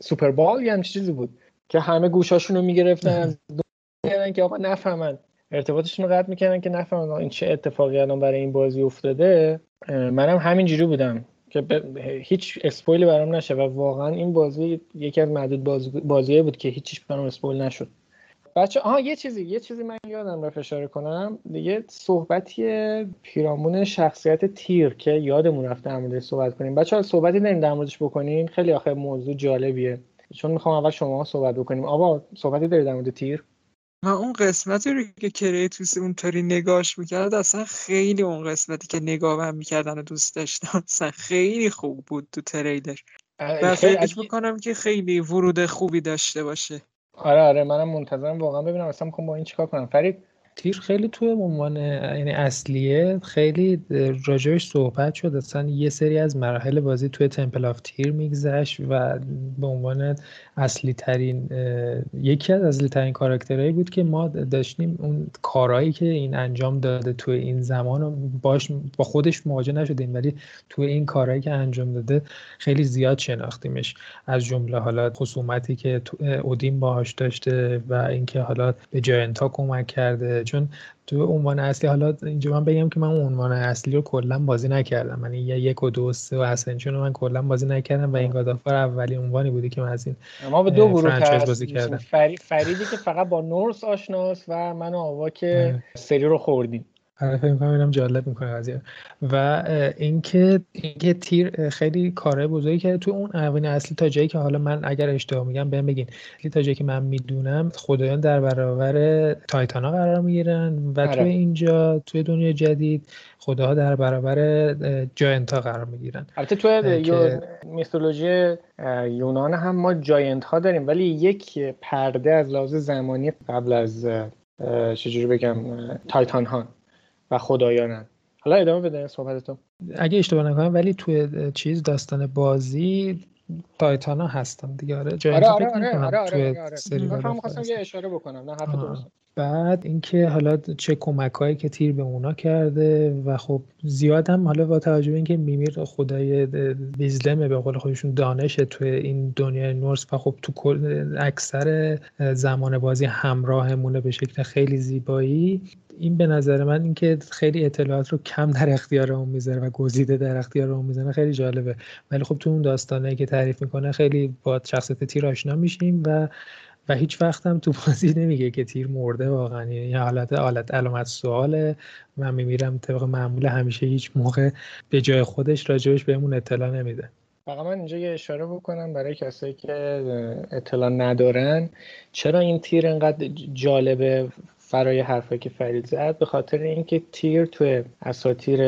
سوپر بال یا چیزی بود که همه گوشاشون رو می‌گرفتن از که آقا نفهمن. ارتباطشون رو قطع می‌کنن که نفهمن این چه اتفاقی الان برای این بازی افتاده. منم همینجوری بودم. که هیچ اسپویلی برام نشه و واقعا این بازی یکی از معدود بازی بود که هیچیش برام اسپویل نشد. بچه آها یه چیزی یه چیزی من یادم رفت اشاره کنم. یه صحبتی پیرامون شخصیت تیر که یادمون رفته در موردش صحبت کنیم. بچه ها صحبتی داریم در موردش بکنیم خیلی آخه موضوع جالبیه. چون می‌خوام اول شما صحبت بکنیم. آبا صحبتی داری در مورد تیر؟ من اون قسمتی رو که کریتوس اونطوری نگاش می‌کرد اصلا خیلی اون قسمتی که نگاه هم می‌کردن دوست داشتم اصلا خیلی خوب بود تو تریلر. و فکر می‌کنم که خیلی ورود خوبی داشته باشه. آره آره منم منتظرم واقعا ببینم. اصلا می‌خوام با این چیکار کنم؟ فرید تیر خیلی توی عنوان یعنی اصلیه. خیلی راجعش صحبت شد. اصلا یه سری از مراحل بازی توی تمپل آف تیر میگذشت و به عنوان اصلی ترین یکی از اصلی ترین کاراکترهایی بود که ما داشتیم اون کارهایی که این انجام داده توی این زمان و باش با خودش مواجه نشدیم ولی توی این کارهایی که انجام داده خیلی زیاد شناختیمش. از جمله حالا خصومتی که اودین باهاش داشته و اینکه حالا به جاینتا کمک کرده. چون تو عنوان اصلی حالا اینجا من بگم که من اون عنوان اصلی رو کلا بازی نکردم. من یه یک و دو و سه و اسنشن رو من کلا بازی نکردم و این گادافار اولی عنوانی بودی که من از این ما به دو گروه بازی کردم. فریدی که فقط با نورس آشناست و من و آوا که. سری رو خوردیم. فکر کنم اینم جالب می‌کنه قضیه. و اینکه اینکه تیر خیلی کارهای بزرگی کرده. تو اون عناوین اصلی تا جایی که حالا من اگر اشتباه میگم بهم بگین. تا جایی که من می‌دونم خدایان در برابر تایتانا قرار می‌گیرن و آره. توی اینجا توی دنیا جدید خداها در برابر جاینت ها قرار می‌گیرن. البته توی که... میثولوژی یونان هم ما جاینت ها داریم. ولی یک پرده از لحاظ زمانی قبل از چجوری بگم تایتان ها و خدایانن حالا ادامه بده صحبتتون. اگه اشتباه نکنم ولی توی چیز داستان بازی تایتانا هستن دیگه. آره آره آره آره آره آره, آره. خواستم یه اشاره بکنم نه حرف درست بعد اینکه حالا چه کمک هایی که تیر به اونا کرده و خب زیاد هم حالا با توجه به اینکه میمیر خدای ویزلمه به قول خودشون دانشه توی این دنیای نورس و خب تو اکثر زمان بازی همراهمونه به شکل خیلی زیبایی این به نظر من اینکه خیلی اطلاعات رو کم در اختیار اون می‌ذاره و گزیده در اختیار اون می‌ذاره خیلی جالبه. ولی خب تو اون داستانه که تعریف می‌کنه خیلی با شخصیت تیر آشنا میشیم و و هیچ وقت هم تو بازی نمیگه که تیر مرده واقعا. یعنی حالت حالت علامت سواله. من میمیرم طبق معمول همیشه هیچ موقع به جای خودش راجبش بهمون اطلاع نمیده. فقط من اینجا یه اشاره بکنم برای کسایی که اطلاع ندارن. چرا این تیر انقدر جالبه؟ برای حرفی که فرید زد به خاطر اینکه تیر توی اساتیر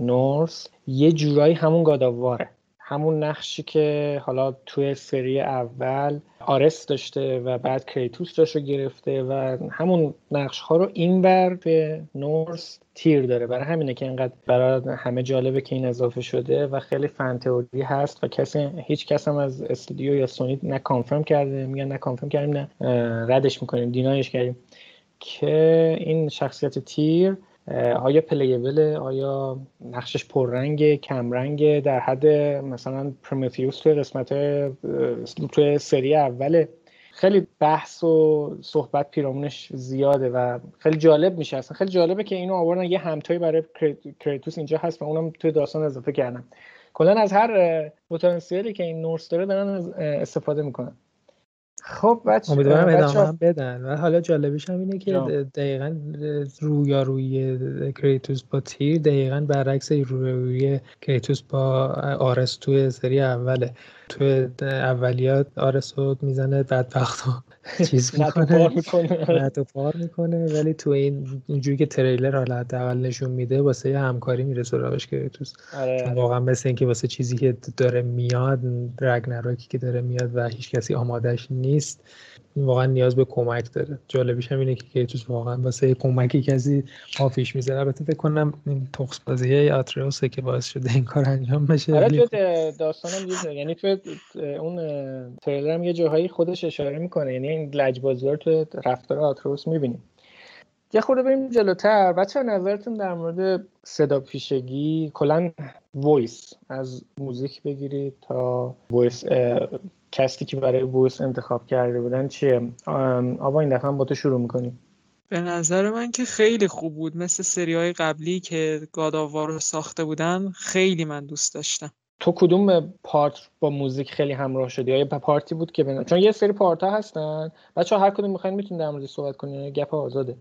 نورس یه جورایی همون گاداواره همون نقشی که حالا توی سری اول آرس داشته و بعد کریتوس داشته گرفته و همون نقش ها رو این بر به نورس تیر داره. برای همینه که اینقدر برای همه جالبه که این اضافه شده و خیلی فنتئوری هست و کسی هیچ کس هم از استودیو یا سونی نه کانفرم کرده میگن نه کانفرم کردیم نه ردش می‌کنیم deny ش کردیم. که این شخصیت تیر آیا playable آیا نقشش پررنگ کمرنگ در حد مثلا پرومتیوس توی قسمت توی سری اوله. خیلی بحث و صحبت پیرامونش زیاده و خیلی جالب میشه. اصلا خیلی جالبه که اینو آوردن یه همتایی برای کریتوس اینجا هست و اونم توی داستان اضافه کردن. کلا از هر پتانسیلی که این Norse داره دارن استفاده می‌کنن. خب بچه امیدوارم ادامه هم بدن. و حالا جالبش هم اینه که دقیقا روی کریتوس با تیر دقیقا برعکس روی کریتوس با آرس توی سری اوله. توی اولیات آرس رو می‌زنه بدبخت چیز می‌کنه و پار می‌کنه ولی تو این اینجوری که تریلر حالا حداقل نشون میده واسه همکاری میره سراغش آره، چون آره. واقعا مثل اینکه واسه چیزی که داره میاد رگنراکی که داره میاد و هیچ کسی آمادش نیست واقعا نیاز به کمک داره. جالبیش هم اینه که کریتوس واقعا واسه کمکی کسی آفیش می‌زنه. البته فکر کنم این تخص بازی آتریوسه که باعث شده این کار انجام بشه. آره داستانم یعنی تو اون تریلر هم یه جاهایی خودش اشاره می‌کنه. یعنی این لجبازی رو تو رفتار آتروس می‌بینیم یه خورده بریم جلوتر. بچه نظرتون در مورد صدا پیشگی کلا voice از موزیک بگیرید تا voice cast ی که برای voice انتخاب کرده بودن چیه؟ آوا این دفعه با تو شروع می‌کنیم. به نظر من که خیلی خوب بود. مثل سری های قبلی که God of War رو ساخته بودن خیلی من دوست داشتم. تو کدوم part با موزیک خیلی همراه شدی؟ یا part ی بود که بنا... چون یه سری part ها هستن. بچه هر کدوم می‌خواین می‌تونید در مورد صحبت کنید گپ آزاده.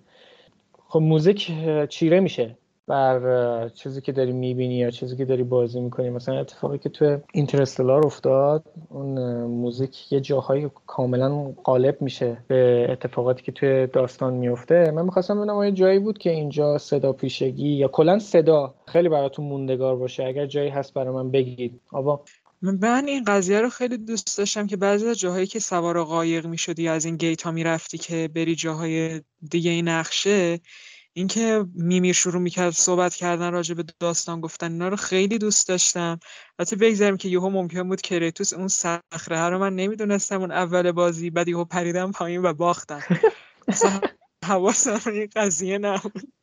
خب موزیک چیره میشه. بر چیزی که داری می‌بینی یا چیزی که داری بازی می‌کنی. مثلا اتفاقی که تو اینترستلار افتاد اون موزیک یه جاهایی کاملا غالب میشه به اتفاقاتی که توی داستان میفته من می‌خواستم ببینم یه جایی بود که اینجا صدا پیشگی یا کلا صدا خیلی براتون موندگار باشه. اگر جایی هست برای من بگید. آبا من این قضیه رو خیلی دوست داشتم که بعضی از جاهایی که سوار قایق می‌شدی از این گیت ها می‌رفتی که بری جاهای دیگه این نقشه اینکه میمیر شروع می‌کرد صحبت کردن راجع به داستان گفتن اینا رو خیلی دوست داشتم. حتی بگذاریم که یهو ممکن بود کریتوس اون صخره رو من نمی‌دونستم اون اول بازی بعد یهو پریدم پایین و باختم. حواسم این قضیه نبود.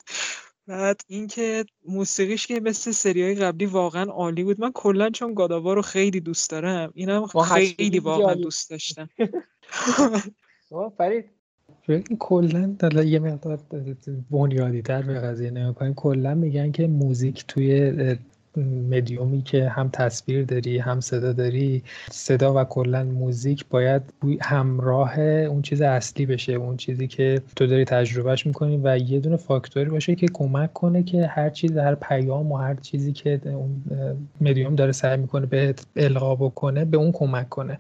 بعد اینکه موسیقیش که مثل سریای قبلی واقعا عالی بود. من کلا چون گاداوا رو خیلی دوست دارم اینم خیلی واقعا دوست داشتم. فرید کلا در یه مقدار بنیادی تر به قضیه نگاه کنیم کلا میگن که موزیک توی مدیومی که هم تصویر داری هم صدا داری صدا و کلا موزیک باید همراه اون چیز اصلی بشه اون چیزی که تو داری تجربهش می‌کنی و یه دونه فاکتوری باشه که کمک کنه که هر چیز هر پیام و هر چیزی که اون مدیوم داره سعی می‌کنه به القا بکنه به اون کمک کنه.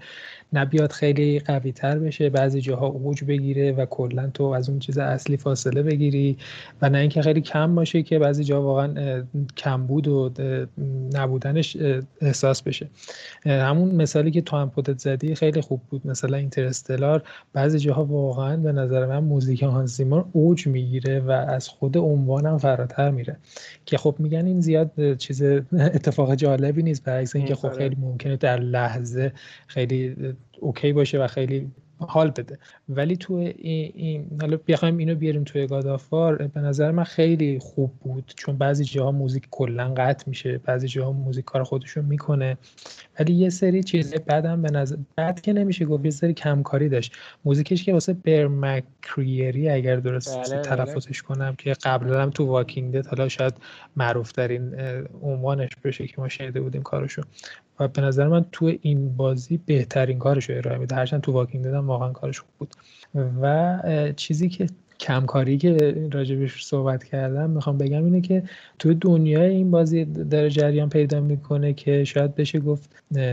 نبیاد خیلی قوی تر بشه بعضی جاها اوج بگیره و کلا تو از اون چیز اصلی فاصله بگیری و نه اینکه خیلی کم باشه که بعضی جا واقعا کمبود و نبودنش احساس بشه. همون مثالی که تو هم پودت زدی خیلی خوب بود. مثلا اینترستلار بعضی جاها واقعا به نظر من موزیک هانسیمون اوج می‌گیره و از خود عنوانم فراتر میره. که خب میگن این زیاد چیز اتفاق جالبی نیست. برعکس اینکه خب خیلی ممکنه در لحظه خیلی okay باشه و خیلی حال بده. ولی تو این حالا بخوایم اینو بیاریم توی God of War به نظر من خیلی خوب بود چون بعضی جاها موزیک کلا قطع میشه بعضی جاها موزیک کار خودشون می‌کنه. ولی یه سری چیز بعدم به نظر بعد که نمیشه گفت یه سری کمکاری داشت. موزیکش که واسه Bear McCreary اگر درست بله, بله. تلفظش کنم که قبلا هم تو Walking Dead حالا شاید معروف ترین عنوانش بشه که ما شنیده بودیم کارشو. و به نظر من تو این بازی بهترین کارش رو ارائه میده. هرچند تو واکینگ دادم واقعا کارش خوب بود. و چیزی که کمکاری که راجبش صحبت کردم می‌خوام بگم اینه که توی دنیای این بازی داره جریان پیدا می‌کنه که شاید بشه گفت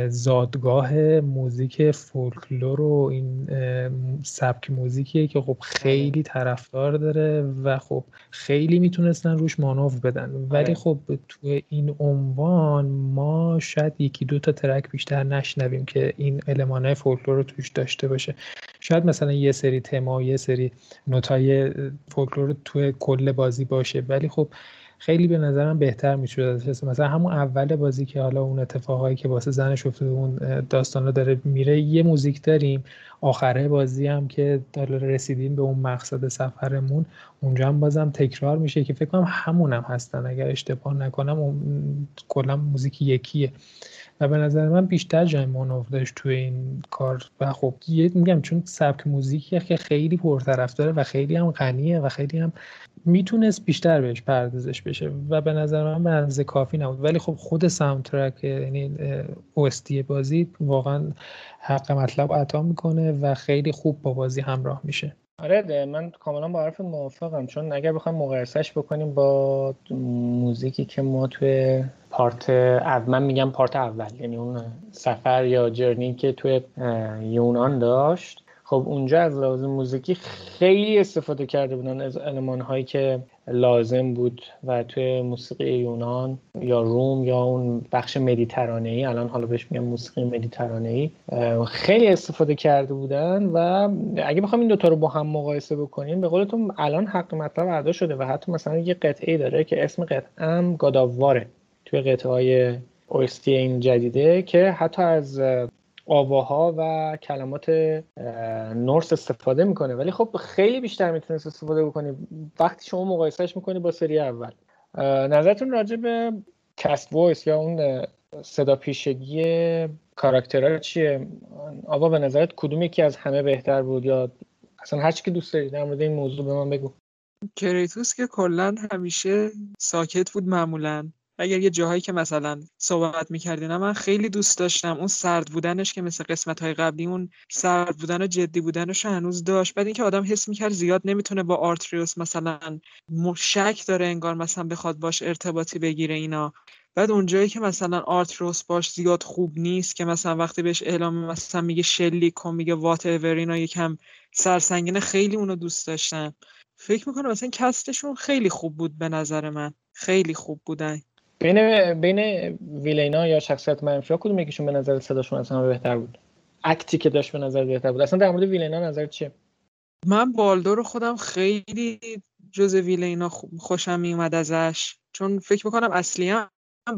زادگاه موزیک فولکلور و این سبک موزیکیه که خب خیلی طرفدار داره و خب خیلی می‌تونستن روش مانور بدن. ولی آره. خب توی این عنوان ما شاید یکی دو تا ترک بیشتر نشنویم که این المانهای فولکلور رو توش داشته باشه. شاید مثلا یه سری تما یه سری نوتای فولکلور توی کل بازی باشه. ولی خب خیلی به نظرم بهتر می‌شد مثلا همون اول بازی که حالا اون اتفاقایی که واسه زنش افتاده اون داستان داره میره یه موزیک داریم. آخره بازی هم که داره رسیدیم به اون مقصد سفرمون اونجا هم بازم تکرار میشه که فکر کنم همونم هم هستن. اگر اشتباه نکنم کلا موزیک یکیه. و به نظر من بیشتر جای مانور داشت توی این کار. و خب یه میگم چون سبک موزیکیه که خیلی پرطرفداره و خیلی هم غنیه و خیلی هم می‌تونست بیشتر بهش پردازش بشه و به نظر من به اندازه کافی نبود. ولی خب خود soundtrack یعنی OST ی بازی واقعا حق مطلب ادا می‌کنه و خیلی خوب با بازی همراه میشه. آره من کاملا با حرف موافقم. چون اگر بخوایم مقایسهش بکنیم با موزیکی که ما توی پارت اول من میگم پارت اول یعنی اون سفر یا جرنی که توی یونان داشت. خب اونجا از لحاظ موزیکی خیلی استفاده کرده بودن از علمان هایی که لازم بود و توی موسیقی یونان یا روم یا اون بخش مدیترانه ای الان حالا بهش میگم موسیقی مدیترانه ای خیلی استفاده کرده بودن و اگه بخوام این دوتا رو با هم مقایسه بکنیم به قولتون الان حق مطلب ادا شده و حتی مثلا یه قطعه داره که اسم قطعه گاداواره توی قطعه های OST این جدیده که حتی از آواها و کلمات نورس استفاده می‌کنه. ولی خب خیلی بیشتر می‌تونست استفاده بکنی. وقتی شما مقایسهش می‌کنی با سری اول. نظرتون راجع به cast voice یا اون صدا پیشگی کاراکترها چیه؟ آوا به نظرت کدوم یکی از همه بهتر بود یا اصلا هر چی که دوست داری در مورد این موضوع به من بگو. کریتوس که کلا همیشه ساکت بود معمولا. اگر یه جاهایی که مثلا صحبت می‌کردین من خیلی دوست داشتم اون سرد بودنش که مثل قسمت های قبلی اون سرد بودن و جدی بودنش هنوز داشت. بعد اینکه آدم حس می‌کرد زیاد نمی‌تونه با آترئوس مثلا شک داره انگار مثلا بخواد باش ارتباطی بگیره اینا. بعد اونجایی که مثلا آرتروس باش زیاد خوب نیست که مثلا وقتی بهش اعلام مثلا میگه شلی کن میگه وات ایور اینا یکم سرسنگینه خیلی اونو دوست داشتم. فکر می‌کنم مثلا کستشون خیلی خوب بود به نظر من. خیلی خوب بودن. بین بین ویلینا یا شخصیت منفی ها کدوم یکیشون به نظر صداشون اصلا بهتر بود؟ اکتی که داشت به نظر بهتر بود. اصلا در مورد ویلینا نظر چیه؟ من بالدر رو خودم خیلی جز villain ا خوشم میومد ازش. چون فکر می‌کنم اصلی هم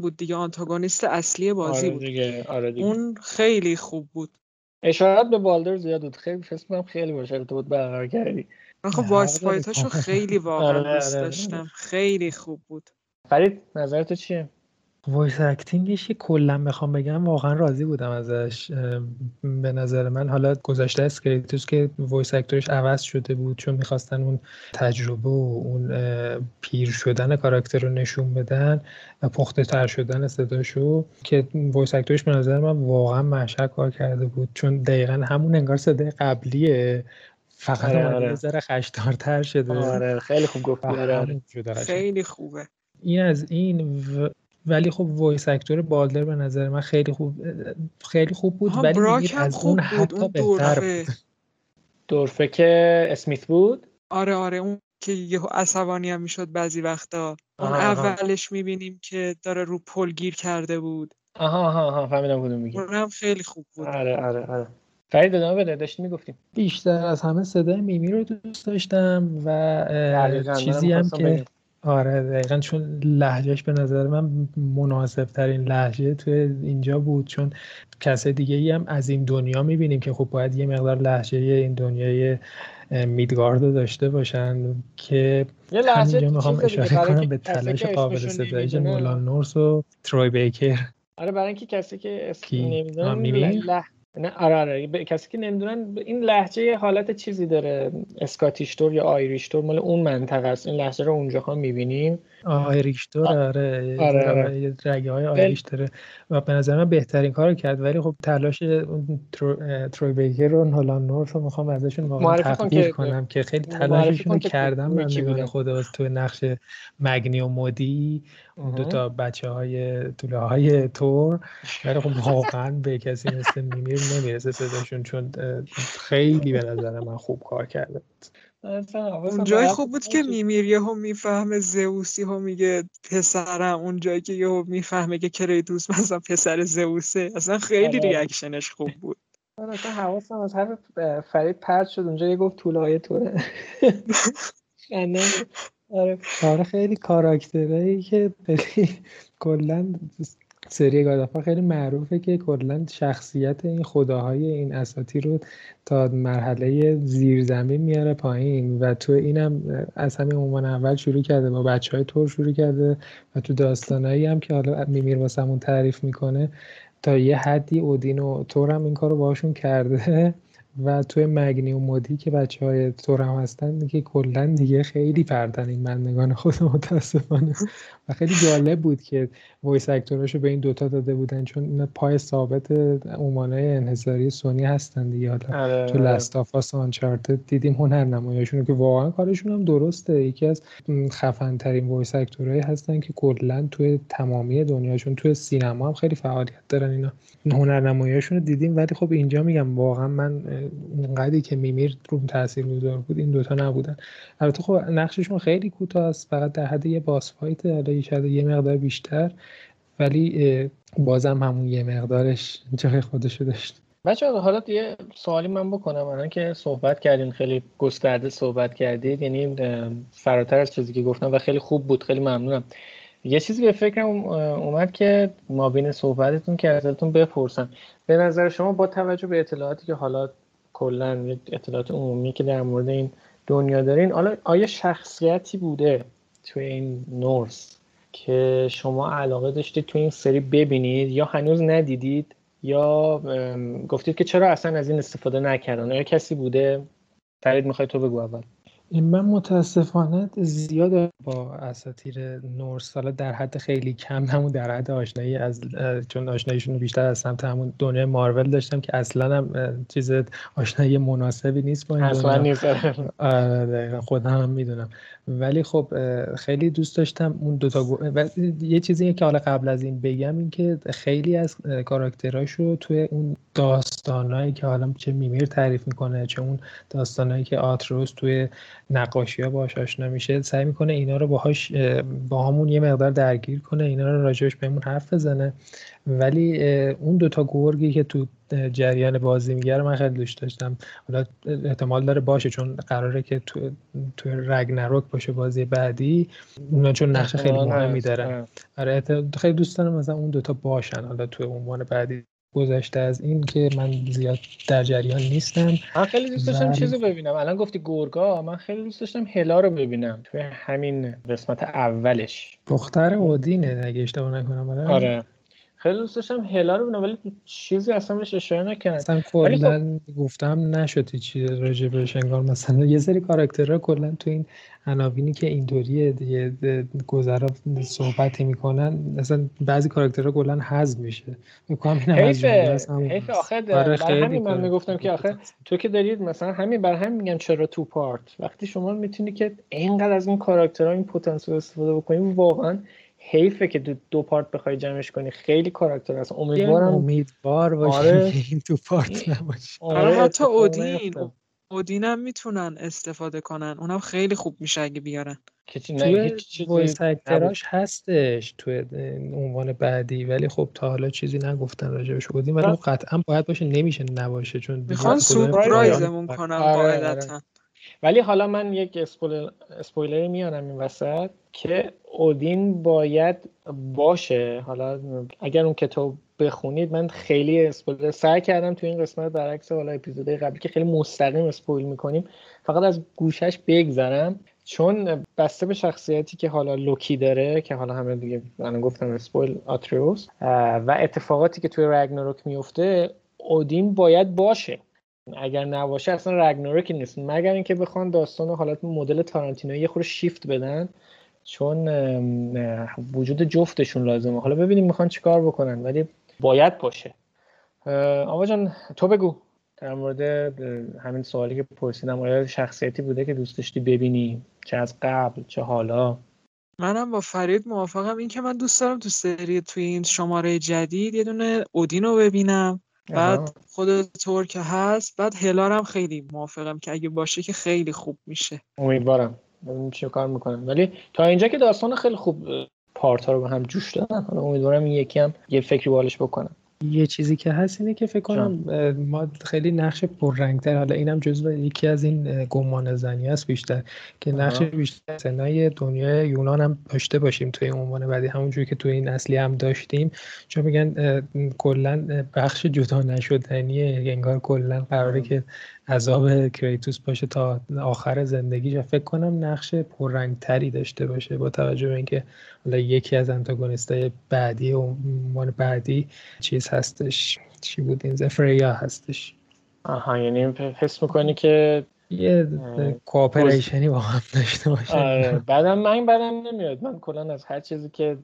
بود دیگه. آنتاگونیست اصلی بازی آره دیگه. آره دیگه. اون خیلی خوب بود. اشارات به بالدر زیاد بود. خیلی فکر خیلی باشه ارتباط برقرار کردی. من خب voice fight اشو خیلی واقعا آره، دوست آره. داشتم. خیلی خوب بود. فرید نظرت چیه؟ voice acting ش کلا بخوام بگم واقعا راضی بودم ازش. به نظر من حالا گذشته از کریتوس که voice actor ش عوض شده بود چون می‌خواستن اون تجربه و اون پیر شدن کاراکتر رو نشون بدن و پخته تر شدن صداشو که voice actor ش به نظر من واقعا محشر کار کرده بود. چون دقیقا همون انگار صدای قبلیه. فقط آره, آره. ذره خشدارتر شده. آره خیلی خوب گفت آره. خیلی خوبه. این از این ولی خب voice actor بالدر به نظر من خیلی خوب خیلی خوب بود ولی از اون حتی بهتر بود. dwarf ه. که smith بود؟ آره آره اون که یه عصبانی هم می‌شد بعضی وقتا. اون اولش می‌بینیم که داره رو پل گیر کرده بود. آها آها آها فهمیدم کدوم میگی. هم خیلی خوب بود. آره آره آره. فرید ادامه بده داشتی می‌گفتیم. بیشتر از همه صدای میمیر رو دوست داشتم و چیزی هم که آره دقیقا چون لحجهش به نظر من مناسب ترین لحجه توی اینجا بود چون کسای دیگه ای هم از این دنیا می‌بینیم که خب باید یه مقدار لحجه این دنیای میدگارد رو داشته باشن که همینجا می‌خوام اشاره کنم به تلاش قابل ستایش نولان نورس و تروی بیکر. آره برای اینکه کسی که اسم نمی‌دونم نه آره آره. کسی که نمی‌دونن این لحجه حالت چیزی داره. اسکاتیشتور یا آیریشتور مال اون منطقه است. این لحجه رو اونجاها می‌بینیم. آیریشتور آره. آره, آره. رگه های آیریش داره. و به نظر من بهترین کار کرد. ولی خب تلاش تروی بیکر و نولان نورف رو می‌خوام ازشون واقعا تقدیر کنم که خیلی تلاششون کردم. من نگاه خدا تو نقش مگنی و مودی دو تا بچه های طوله های تور. ولی خب واقعا به کسی مثل میمیر نمی‌رسه صداشون چون خیلی به نظر من خوب کار کرده اون جای خوب بود که میمیر یهو می‌فهمه زئوسی ها میگه پسرم اون جایی که یهو می‌فهمه که کریتوس مثلا پسر زئوسه. اصلا خیلی آره. ریاکشنش خوب بود. من اصلا حواسم از هر فرید پرد شد اونجا یه گفت طوله های توره آره. آره خیلی کاراکترهایی که کلا سری گادافا خیلی معروفه که کلا شخصیت این خداهای این اساطیر رو تا مرحله زیرزمین میاره پایین و تو اینم از همین عنوان اول شروع کرده با بچه های تور شروع کرده و تو داستانایی هم که حالا میمیر واسمون تعریف می‌کنه تا یه حدی اودین و تور هم این کار رو باشون کرده. و توی مگنی و مودی که بچه های تورم هستن دیگه کلا دیگه خیلی پرتن این بندگان خدا متاسفانه. و خیلی جالب بود که voice رو به این دوتا داده بودن چون این پای ثابت عنوانای انحصاری سونی هستن دیگه. حالا آره، تو. Last of Us Uncharted دیدیم هنرنماییشون که واقعا کارشون هم درسته. یکی از خفن ترین voice actor هایی هستن که کلا توی تمامی دنیاشون توی سینما هم خیلی فعالیت دارن اینا. هنرنماییشون رو دیدیم ولی خب اینجا میگم واقعا من اونقدری که میمیر رو تاثیرگذار بود این دوتا نبودن. البته خب نقششون خیلی کوتاه است فقط در حد یه boss fight شاید یه مقدار بیشتر ولی بازم همون یه مقدارش جای خودشو داشت. بچه حالا یه سوالی من بکنم. الان که صحبت کردین خیلی گسترده صحبت کردید یعنی فراتر از چیزی که گفتم و خیلی خوب بود خیلی ممنونم. یه چیزی به فکرم اومد که ما بین صحبتتون که ازتون بپرسم. به نظر شما با توجه به اطلاعاتی که حالا کلا اطلاعات عمومی که در مورد این دنیا دارین حالا آیا شخصیتی بوده توی این نورس؟ که شما علاقه داشتید توی این سری ببینید یا هنوز ندیدید یا گفتید که چرا اصلا از این استفاده نکردن؟ آیا کسی بوده؟ فرید می‌خوای تو بگو اول. من متاسفانه زیاد با اساطیر نورس حالا در حد خیلی کم همون در حد آشنایی از چون آشناییشون بیشتر از سمت همون دنیای مارول داشتم که اصلا هم چیز آشنایی مناسبی نیست با این اصلا نیست. آره، خودم هم می‌دونم. ولی خب خیلی دوست داشتم اون دوتا. و یه چیزی که حالا قبل از این بگم این که خیلی از کاراکتراش رو توی اون داستانهایی که حالا چه میمیر تعریف می‌کنه چه اون داستانهایی که آتروس توی نقاشی ها باهاش آشنا میشه سعی می‌کنه اینا رو باهاش با همون یه مقدار درگیر کنه اینا رو راجبش بهمون حرف بزنه. ولی اون دوتا گرگی که تو جریان بازی میگه من خیلی دوست داشتم. حالا احتمال داره باشه چون قراره که تو تو رگنروک باشه بازی بعدی. اونا چون نقش خیلی مهمی دارن. آره خیلی دوست دارم مثلا اون دوتا باشن. حالا تو عنوان بعدی گذشته از این که من زیاد در جریان نیستم. من خیلی دوست داشتم و... چیزو ببینم. الان گفتی گورگا من خیلی دوست داشتم هلا رو ببینم. توی همین قسمت اولش. دختر اودینه اگه اشتباه نکنم آره, آره. خیلی دوست داشتم هلا رو ببینم ولی چیزی اصلا بهش اشاره نکردم. اصلا کلا خب... گفتم نشد چی راجع بهش انگار مثلا یه سری کاراکترها کلا تو این عناوینی که اینطوری دیگه گذرا صحبتی می‌کنن مثلا بعضی کاراکترها کلا حذف میشه. میگم این حیفه حیفه. آخه آره همین من می‌گفتم که آخه تو که دارید مثلا همین بر همین میگم چرا تو پارت. وقتی شما می‌تونی که اینقدر از این کاراکترها این پتانسیل استفاده بکنی واقعا حیفه که دو, دو part بخوای جمعش کنی. خیلی کاراکتر هست امیدوارم امیدوار باشه آره. این تو پارت نباشه. آره حتی اودین اودین. هم می‌تونن استفاده کنن. اونم خیلی خوب میشه اگه بیارن. توی voice actor اش هستش توی عنوان بعدی. ولی خب تا حالا چیزی نگفتن راجبش اودین. ولی خب قطعا باید باشه نمیشه نباشه. چون می‌خوان سورپرایزمون کنن آره، قاعدتا. ولی حالا من یک اسپویلر اسپویلری میانم این وسط که اودین باید باشه. حالا اگر اون کتاب بخونید من خیلی اسپویلر سعی کردم تو این قسمت برعکس حالا اپیزود قبلی که خیلی مستقیم spoil می‌کنیم فقط از گوشش بگذرم. چون بسته به شخصیتی که حالا لوکی داره که حالا همه دیگه من گفتم spoil آتریوس و اتفاقاتی که توی رگناروک میفته اودین باید باشه. اگر نباشه اصلا رگناروک نیست. مگر اینکه بخوان داستان حالت مدل تارانتینو یه خورده شیفت بدن؟ چون وجود جفتشون لازمه. حالا ببینیم می‌خوان چیکار بکنن ولی باید باشه. آقا جان تو بگو. در مورد همین سوالی که پرسیدم آیا شخصیتی بوده که دوست داشتی ببینی؟ چه از قبل چه حالا؟ منم با فرید موافقم. این که من دوست دارم تو سری توی این شماره جدید یه دونه اودین رو ببینم. بعد خود طور که هست بعد هلارم خیلی موافقم که اگه باشه که خیلی خوب میشه. امیدوارم. ببینیم چی کار می‌کنم ولی تا اینجا که داستان خیلی خوب پارت ها رو به هم جوش دادن. حالا امیدوارم این یکی هم یه فکری بالش بکنم یه چیزی که هست اینه که فکر کنم ما خیلی نقش پررنگتر حالا اینم جزو یکی از این گمان زنی است بیشتر که نقش بیشتر سنای دنیای یونان هم داشته باشیم توی عنوان بعدی. همونجوری که توی این اصلی هم داشتیم چون میگن کلا بخش جدا نشدنیه انگار کلا قراره که عذاب کریتوس باشه تا آخر زندگیش. فکر کنم نقش پررنگتری داشته باشه با توجه به اینکه حالا یکی از انتاگونیستای بعدی و عنوان بعدی چیز هستش. چی بود این؟ زفریا هستش. آها یعنی حس می‌کنی که یه کوآپریشنی با هم داشته باشه. آره بعدم من بعدم نمیاد. من کلا از هر چیزی که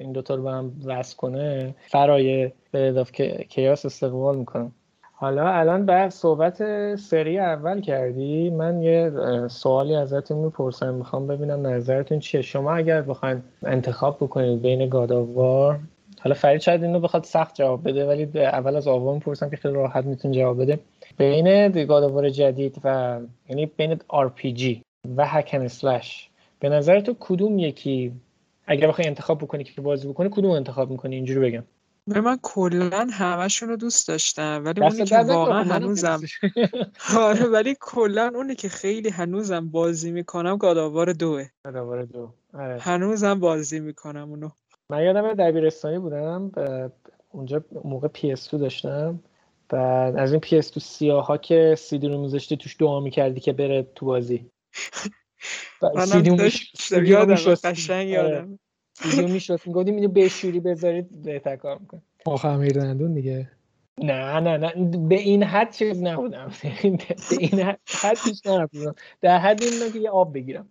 این دوتا رو به هم وصل کنه فرای به اضافه کیاس استقبال می‌کنم. حالا الان بعد صحبت سری اول کردی. من یه سوالی ازتون می‌پرسم. می‌خوام ببینم نظرتون چیه. شما اگر بخواید انتخاب بکنید بین گاداوار حالا فرید شاید اینو بخواد سخت جواب بده ولی اول از آقا می‌پرسم که خیلی راحت میتون جواب بده. بین گاداوار جدید و یعنی بین RPG و hack and slash به نظر تو کدوم یکی؟ اگر بخوای انتخاب بکنی که بازی بکنی کدوم انتخاب می‌کنی؟ اینجوری بگم. به من کلا همشون رو دوست داشتم ولی اونی که واقعا هنوزم آره ولی کلا اونی که خیلی هنوزم بازی می‌کنم God of War دوه. God of War دو. آره. هنوزم بازی می‌کنم اونو. من یادم دبیرستانی بودم اونجا موقع PS داشتم. بعد از این PS سیاه ها که سیدی رو میذاشتی توش دعا می‌کردی که بره تو بازی. سیدی یادم قشنگ آره. یادم ویدیو می‌شد می‌گفتیم اینو بشوری بذارید بهتر کار می‌کنه آخ امیر دندون دیگه. نه نه نه به این حد چیز نبودم. به این حد پیش نرفتم در حد این که یه آب بگیرم.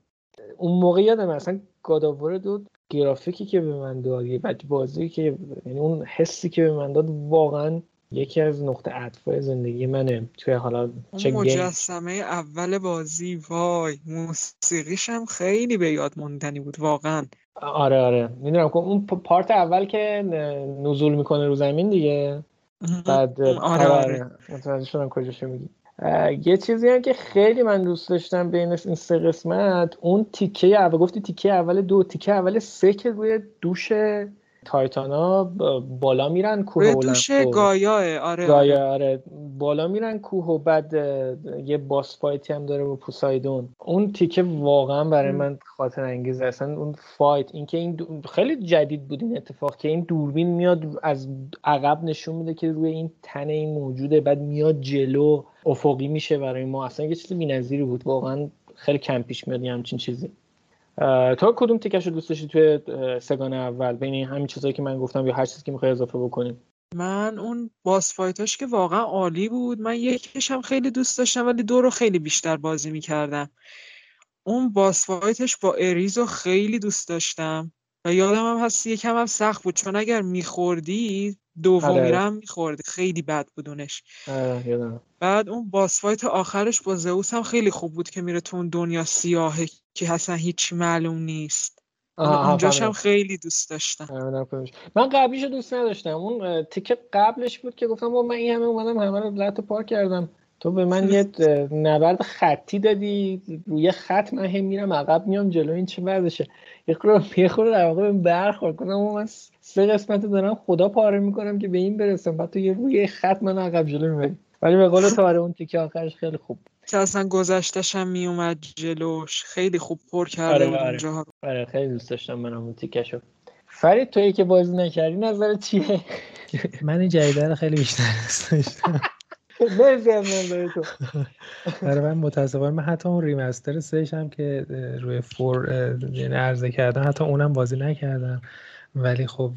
اون موقع یادم اصلا گاداوار دو گرافیکی که به من داد یه بازی که یعنی اون حسی که به من داد واقعا یکی از نقطه عطف زندگی منه. توی حالا چه مجسمه اول بازی وای موسیقیش هم خیلی به یاد موندنی بود واقعا. آره آره. می‌دونم. که اون پارت اول که نزول می‌کنه رو زمین دیگه. بعد آره آره, آره. متوجه شدم کجاشو میگی. یه چیزی هم که خیلی من دوست داشتم بین این سه قسمت اون تیکه اول گفتی تیکه اول دو تیکه اول سه که روی دوش تایتانا بالا میرن کوه دوش گایا آره گایا آره. بالا میرن کوه و بعد یه باس فایتی هم داره با پوسایدون. اون تیکه واقعا برای من خاطر انگیز اصلا اون فایت اینکه این خیلی جدید بود این اتفاق که این دوربین میاد از عقب نشون میده که روی این تن این موجوده بعد میاد جلو افقی میشه برای ما. اصلا یه چیز بی‌نظیری بود. واقعا خیلی کم پیش میاد همچین چیزی. تو کدوم تیکش رو دوست داشتی توی سگان اول؟ بین همین چیزایی که من گفتم یا هر چیزی که می‌خوای اضافه بکنیم من اون boss fight اش که واقعا عالی بود. من یکیش هم خیلی دوست داشتم ولی دو رو خیلی بیشتر بازی می‌کردم. اون boss fight ش با Ares رو خیلی دوست داشتم و یادم هم هست یکم هم سخت بود. چون اگر میخوردی دومی آره. هم میخوردی خیلی بد بودونش آره، بعد اون boss fight آخرش با زئوس هم خیلی خوب بود که میره تو اون دنیا سیاهه که اصلا هیچی معلوم نیست. اونجاش هم خیلی دوست داشتم. من قبلیش دوست نداشتم. اون تیکه قبلش بود که گفتم با من این همه اومدم همه رو لط پارک کردم. تو به من یه نبرد خطی دادی روی خط من هم میرم عقب میام جلو این چه وضعشه یه خورده یه خورده در واقع برخورد کنم و من سه قسمت دارم خدا پاره می‌کنم که به این برسم. بعد تو یه روی خط من عقب جلو می‌بری. ولی به قول تو آره اون تیکه آخرش خیلی خوب که اصلا گذشتش هم میومد جلوش. خیلی خوب پر کرده آره بود آره. اونجا. آره خیلی دوست داشتم من اون تیکشو فرید توی که بازی نکردی نظر چیه؟ من این جدیده رو خیلی بیشتر دوست داشتم. آره من متاسفانه من حتی اون ریمستر سهش هم که روی فور یعنی عرضه کردم حتی اونم بازی نکردم. ولی خب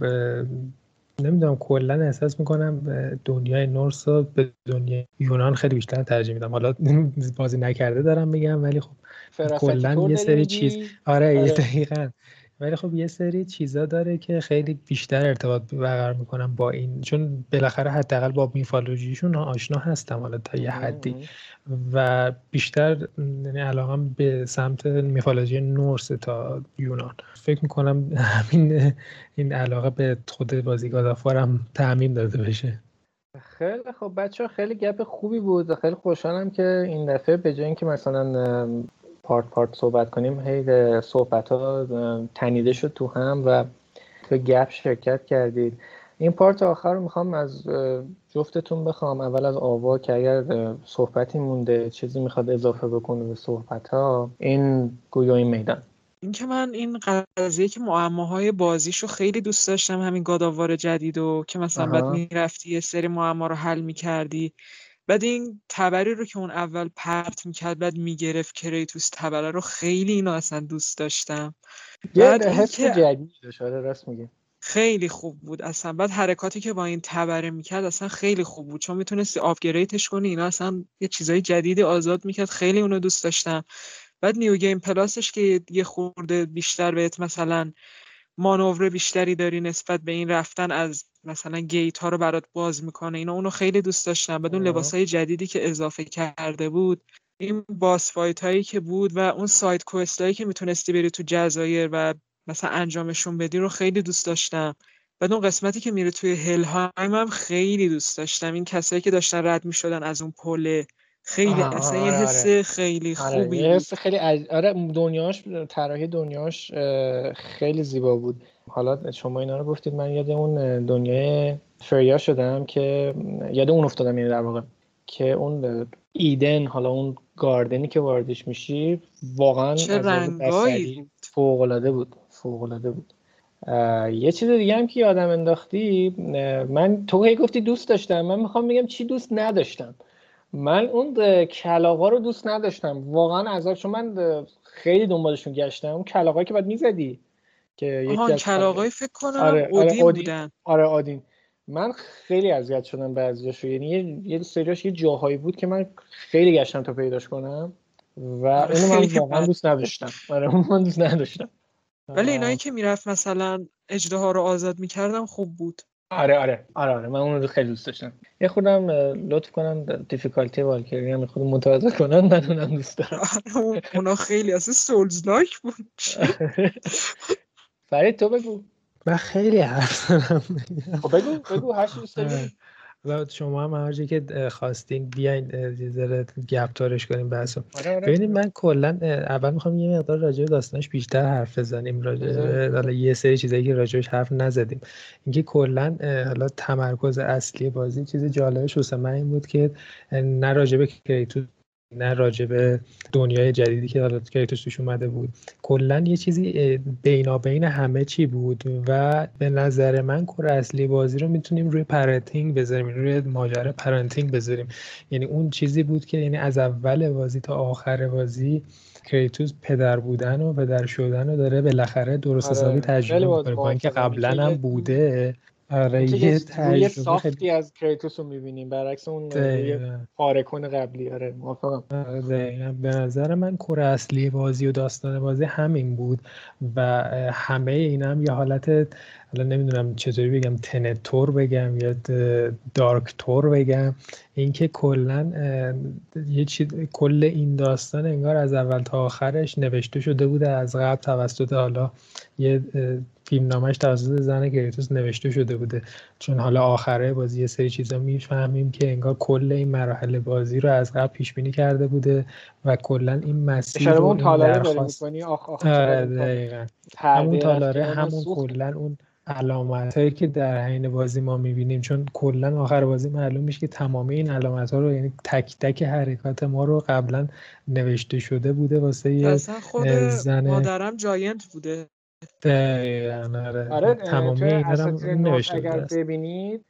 نمی‌دونم کلا احساس می‌کنم دنیای نورس رو به دنیای یونان خیلی بیشتر ترجیح میدم. حالا بازی نکرده دارم میگم ولی خب کلا یه سری چیز آره, آره. دقیقا. ولی خب یه سری چیزا داره که خیلی بیشتر ارتباط برقرار می‌کنم با این چون بالاخره حداقل با میفالوژیشون آشنا هستم حالا تا یه حدی. و بیشتر یعنی علاقم به سمت میفالوژی نورس تا یونان. فکر می‌کنم همین این علاقه به خود بازی گادافارم تعمیم داده بشه. خیلی خب بچه خیلی گپ خوبی بود. خیلی خوشحالم که این دفعه به جای اینکه مثلا پارت پارت صحبت کنیم. هی صحبت ها تنیده شد تو هم و تو گپ شرکت کردید. این پارت آخر رو می‌خوام از جفتتون بخوام. اول از آوا که اگر صحبتی مونده چیزی می‌خواد اضافه بکنه به صحبت ها این گویا این میدان. اینکه من این قضیه که معماهای بازیشو خیلی دوست داشتم همین گاداوار جدید و که مثلا بعد می‌رفتی یه سری معما رو حل می‌کردی. بعد این تبری رو که اون اول پرت می‌کرد بعد می‌گرفت کریتوس تبره رو خیلی اینو اصلا دوست داشتم. بعد حس جدید آره راست میگه خیلی خوب بود اصلا. بعد حرکاتی که با این تبره می‌کرد اصلا خیلی خوب بود. چون می‌تونستی upgrade ش کنی اینا اصلا یه چیزای جدیدی آزاد می‌کرد. خیلی اونو دوست داشتم. بعد new game plus ش که یه خورده بیشتر بهت مثلا مانور بیشتری داری نسبت به این رفتن از مثلا gate ها رو برات باز می‌کنه اینا اونو خیلی دوست داشتم. بدون لباس های جدیدی که اضافه کرده بود این باس فایت هایی که بود و اون سایت کوست هایی که می‌تونستی بری تو جزایر و مثلا انجامشون بدی رو خیلی دوست داشتم. بعد اون قسمتی که میره توی هلهایم هم خیلی دوست داشتم. این کسایی که داشتن رد می‌شدن از اون پله خیلی اصلا یه آره، حس آره. خیلی آره، خوبی آره حس خیلی عج... آره دنیاش طراحی دنیاش خیلی زیبا بود. حالا شما اینا رو گفتید من یاد اون دنیای فریا شدم که یاد اون افتادم یعنی در واقع که اون ایدن حالا اون گاردنی که واردش میشی واقعا فوق العاده بود. فوق العاده بود. یه چیز دیگه هم که یادم انداختی من تو هی گفتی دوست داشتم من می‌خوام بگم چی دوست نداشتم. من اون کلاغا رو دوست نداشتم واقعا از چون من خیلی دنبالشون گشتم. اون کلاغایی که بعد می‌زدی که یکی از کلاغای فکر کنم آره، آره، اودین, بودن. آره آدین من خیلی اذیت شدم بعضیاشو. یعنی یه یه سریاش یه جاهایی بود که من خیلی گشتم تا پیداش کنم و آره، اونو من واقعا دوست نداشتم. آره اون من دوست نداشتم. ولی اینایی که می‌رفت مثلا اجده ها رو آزاد می‌کردم خوب بود. آره آره آره آره. من اون رو خیلی دوست داشتم. یه خودم لطف کنم دیفیکالتی والکری هم خود متوازه کنن من اونم دوست دارم. آره اونا خیلی اصلا سولز لایک بود. فرید تو بگو. من خیلی حرف خب بگو بگو هر دوست داری. و شما هم هر که خواستین بیاین یه ذره گپ تارش کنیم بحثو. آره، آره. ببینید من کلا اول می‌خوام یه مقدار راجع به داستانش بیشتر حرف بزنیم. راجع حالا یه سری چیزایی که راجعش حرف نزدیم. اینکه کلا حالا تمرکز اصلی بازی چیز جالبش واسه من این بود که نه راجع به کریتوس نه راجع به دنیای جدیدی که حالا کریتوس توش اومده بود. کلا یه چیزی بینابین همه چی بود و به نظر من core اصلی بازی رو می‌تونیم روی parenting بذاریم روی ماجرا parenting بذاریم. یعنی اون چیزی بود که یعنی از اول بازی تا آخر بازی کریتوس پدر بودن و پدر شدن رو داره بالاخره درست آره، حسابی تجربه می‌کنه با اینکه قبلا هم بوده. آره یه تجربه soft ی از کریتوس رو می‌بینیم. برعکس اون پارکون قبلی. آره موافقم. آره به نظر من کور اصلی بازی و داستان بازی همین بود و همه این هم یه حالت حالا نمی‌دونم چطوری بگم تنتور بگم یا دارک تور بگم. اینکه کلا یه چیز کل این داستان انگار از اول تا آخرش نوشته شده بوده از قبل توسط حالا یه فیلم نامش توسط زن کریتوس نوشته شده بوده. چون حالا آخره بازی یه سری چیزا می‌فهمیم که انگار کل این مراحل بازی رو از قبل پیش بینی کرده بوده و کلا این مسیر رو اون تالاره درخواست... آره همون تالاره همون کلا اون علامت هایی که در حین بازی ما می‌بینیم. چون کلا آخر بازی معلوم میشه که تمام این علامت ها رو یعنی تک تک حرکات ما رو قبلا نوشته شده بوده واسه یه خود زن مادرم جاینت بوده. آره, آره تمامی این اگر ببینید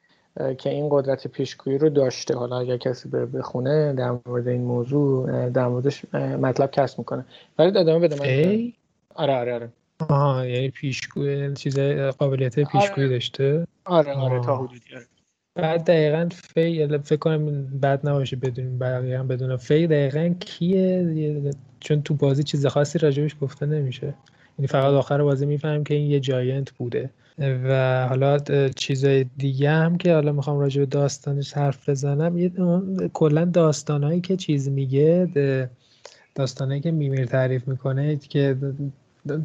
که این قدرت پیشگویی رو داشته. حالا اگر کسی به بخونه در مورد این موضوع در موردش مطلب کسب می‌کنه. ولی ادامه بده من آره آره آره. آها یعنی پیشگوی چیز قابلیت پیشگویی آره. داشته؟ آره آره تا حدودی آره. بعد دقیقا فی فکر کنم بد نباشه بدونیم دقیقا بدون فی دقیقا کیه؟ چون تو بازی چیز خاصی راجبش گفته نمیشه. یعنی فقط آخر بازی می‌فهمیم که این یه جاینت بوده. و حالا چیزای دیگه هم که حالا می‌خوام راجع به داستانش حرف بزنم یه کلا داستانهایی که چیز میگه داستانهایی که میمیر تعریف می‌کنه که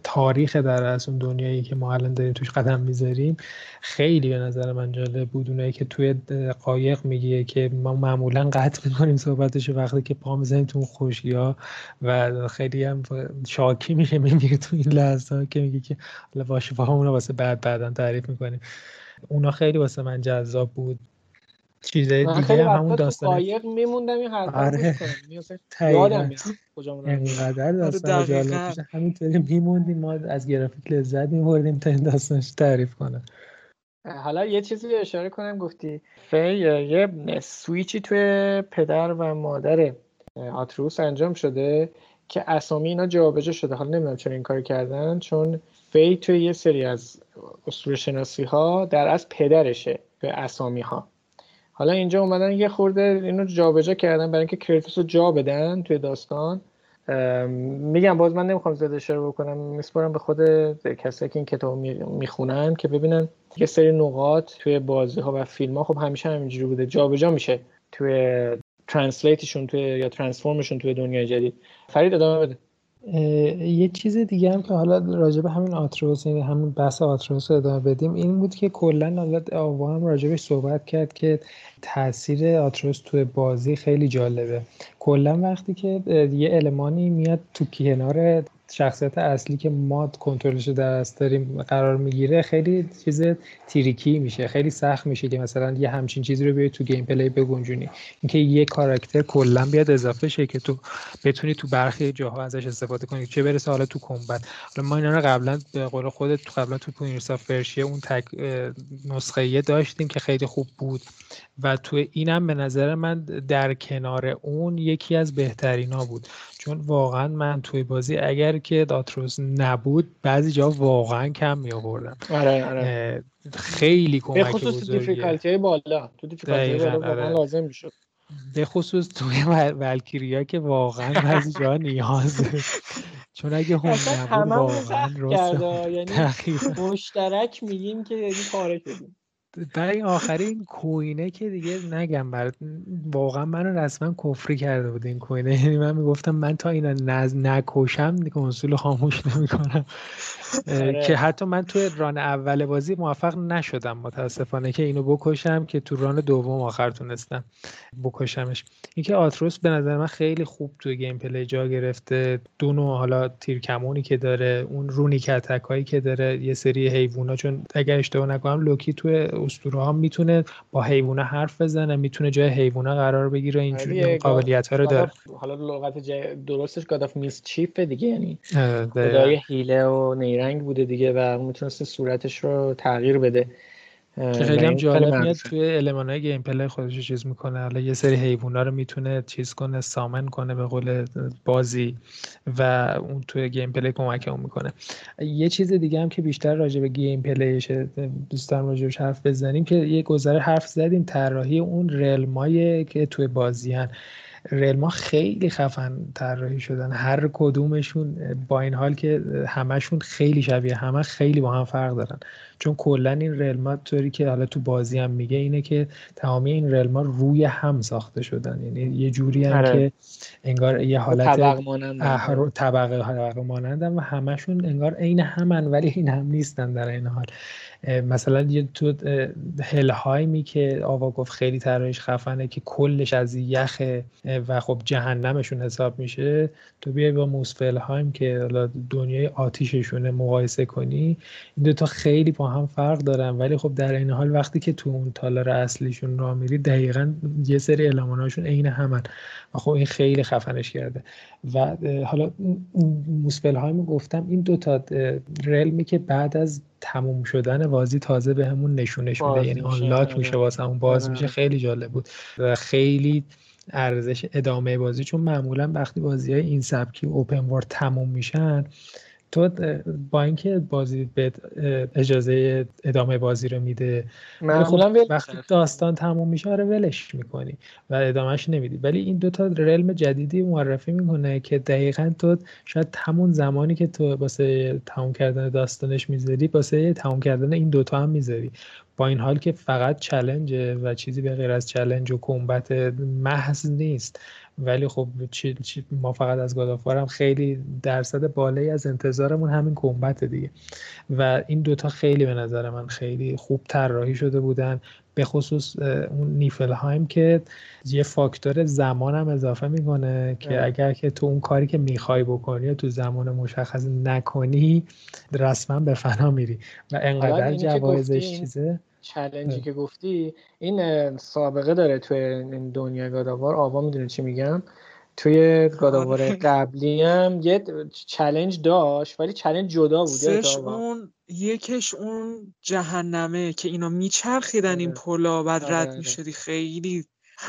تاریخ در از اون دنیایی که ما الان داریم توش قدم می‌ذاریم خیلی به نظر من جالب بود. اونایی که توی قایق میگه که ما معمولا قطع می‌کنیم صحبتش وقتی که پا می‌زنیم تو اون و خیلی هم شاکی میشه میگه تو این لحظه که میگه که حالا باشه همون واسه بعد بعدا تعریف می‌کنیم. اونا خیلی واسه من جذاب بود. چیزای دیگه همون داستان قایق میموندم این حرفا آره. یادم اینقدر داستان آره جالب همینطوری میموندیم ما از گرافیک لذت میبردیم تا این داستانش تعریف کنم حالا یه چیزی اشاره کنم گفتی. فی یه سویچی توی پدر و مادر آتروس انجام شده که اسامی اینا جابجا شده. حالا نمی‌دونم چرا این کار کردن چون فی توی یه سری از اصول شناسی ها در از پدرشه به اسامی ها حالا اینجا اومدن یه خورده اینو جابجا کردن برای اینکه کریتوس رو جا بدن توی داستان. میگم باز من نمی‌خوام زیاد اشاره بکنم میسپارم به خود کسایی که این کتاب می‌خونن که ببینن یه سری نقاط توی بازی ها و فیلم ها خب همیشه همینجوری بوده جابجا میشه توی ترنسلیتشون توی یا ترانسفورمشون توی دنیای جدید. فرید ادامه بده. یه چیز دیگه هم که حالا راجب همین آتروس یعنی همین بحث آتروس رو ادامه بدیم این بود که کلا حالا آوا هم راجبش صحبت کرد که تاثیر آتروس توی بازی خیلی جالبه. کلا وقتی که یه المانی میاد تو کنار شخصیت اصلی که ما کنترلش در دست داریم قرار می‌گیره خیلی چیز tricky میشه خیلی سخت میشه که مثلا یه همچین چیزی رو بیای تو gameplay بگنجونی. اینکه یه کاراکتر کلا بیاد اضافه شه که تو بتونی تو برخی جاها ازش استفاده کنی چه برسه حالا تو combat. حالا ما اینا رو قبلا به قول خودت تو قبلا تو Prince of Persia یه اون تک نسخه داشتیم که خیلی خوب بود و تو اینم به نظر من در کنار اون یکی از بهترینا بود. چون واقعا من توی بازی اگر که آتریوس نبود بعضی جا واقعا کم می آوردم آره. آره خیلی کمک خصوص دیفیکالتی بالا تو دیفیکالتی بالا آره. لازم می‌شد. به خصوص توی ولکیریا که واقعا بعضی جا نیازه چون اگه هم نبود واقعا یعنی مشترک میگیم که یعنی پاره شدیم. برای این کوینه که دیگه نگم برات واقعا منو رسما کفری کرده بود این کوینه یعنی من می‌گفتم من تا اینا نز نکشم کنسول خاموش نمی‌کنم. که حتی من توی run اول بازی موفق نشدم متاسفانه که اینو بکشم که تو run دوم آخر تونستم بکشمش. اینکه آتریوس به نظر من خیلی خوب توی gameplay جا گرفته. دو نوع حالا تیرکمونی که داره اون runic attack هایی که داره یه سری حیوونا. چون اگر اشتباه نکنم لوکی توی اسطوره ها می‌تونه با حیوونا حرف بزنه می‌تونه جای حیوونا قرار بگیره اینجوری قابلیت ها رو داره. حالا لغت درستش God of Mischief دیگه یعنی خدای هیله و نیرنگ بوده دیگه و می‌تونسته صورتش رو تغییر بده. که خیلی هم جالب میاد توی المان های gameplay خودش چیز می‌کنه. حالا یه سری حیوونا رو می‌تونه چیز کنه summon کنه به قول بازی و اون توی gameplay کمک اون می‌کنه. یه چیز دیگه هم که بیشتر راجع به gameplay شه دوستان راجبش حرف بزنیم که یه گذره حرف زدیم طراحی اون realm های که توی بازی هن. رلما خیلی خفن طراحی شدن. هر کدومشون با این حال که همشون خیلی شبیه همه خیلی با هم فرق دارن. چون کلا این رلما طوری که حالا تو بازی هم میگه اینه که تمامی این رلما روی هم ساخته شدن. یعنی یه جوری هم که انگار یه حالت طبق مانند. طبقه مانندن و همشون انگار عین همن ولی این هم نیستن در این حال. مثلا یه تو هلهایمی که آوا گفت خیلی طراحیش خفنه که کلش از یخه و خب جهنمشون حساب میشه. تو بیای با موسفلهایم که دنیای آتیششونه مقایسه کنی این دوتا خیلی با هم فرق دارن. ولی خب در این حال وقتی که تو اون تالار اصلیشون را میری دقیقا یه سری الماناشون عین همن. و خب این خیلی خفنش کرده. و حالا موسفلهایم گفتم این دوتا رلمی که بعد از تموم شدن بازی تازه به نشونش میده. یعنی آنلاک آره. میشه واسه اون باز میشه. خیلی جالب بود. و خیلی ارزش ادامه بازی چون معمولا وقتی بازی های این سبکی اوپن وارد تموم میشن تو با اینکه بازی به اجازه ادامه بازی رو میده خب وقتی داستان تموم میشه آره ولش می‌کنی و ادامهش نمیدی. ولی این دوتا رلم جدیدی معرفی می‌کنه که دقیقا تو شاید همون زمانی که تو واسه تموم کردن داستانش می‌ذاری واسه تموم کردن این دوتا هم می‌ذاری. با این حال که فقط چلنجه و چیزی به غیر از چلنج و کمبت محض نیست. ولی خب چی, چی ما فقط از گادافوار هم خیلی درصد بالایی از انتظارمون همین کمبت دیگه. و این دوتا خیلی به نظر من خیلی خوب طراحی شده بودن. به خصوص اون نیفلهایم که یه فاکتور زمان هم اضافه می‌کنه که اگر که تو اون کاری که می‌خوای بکنی تو زمان مشخص نکنی رسما به فنا میری. و انقدر جوایزش چیزه. challenge ی که گفتی این سابقه داره توی این دنیا God of War ها می‌دونه چی میگم؟ توی God of War آره. قبلی هم یه challenge داشت ولی challenge جدا بود اون یکش اون جهنمه که اینا میچرخیدن این آره. پلا بعد آره، رد می‌شدی. خیلی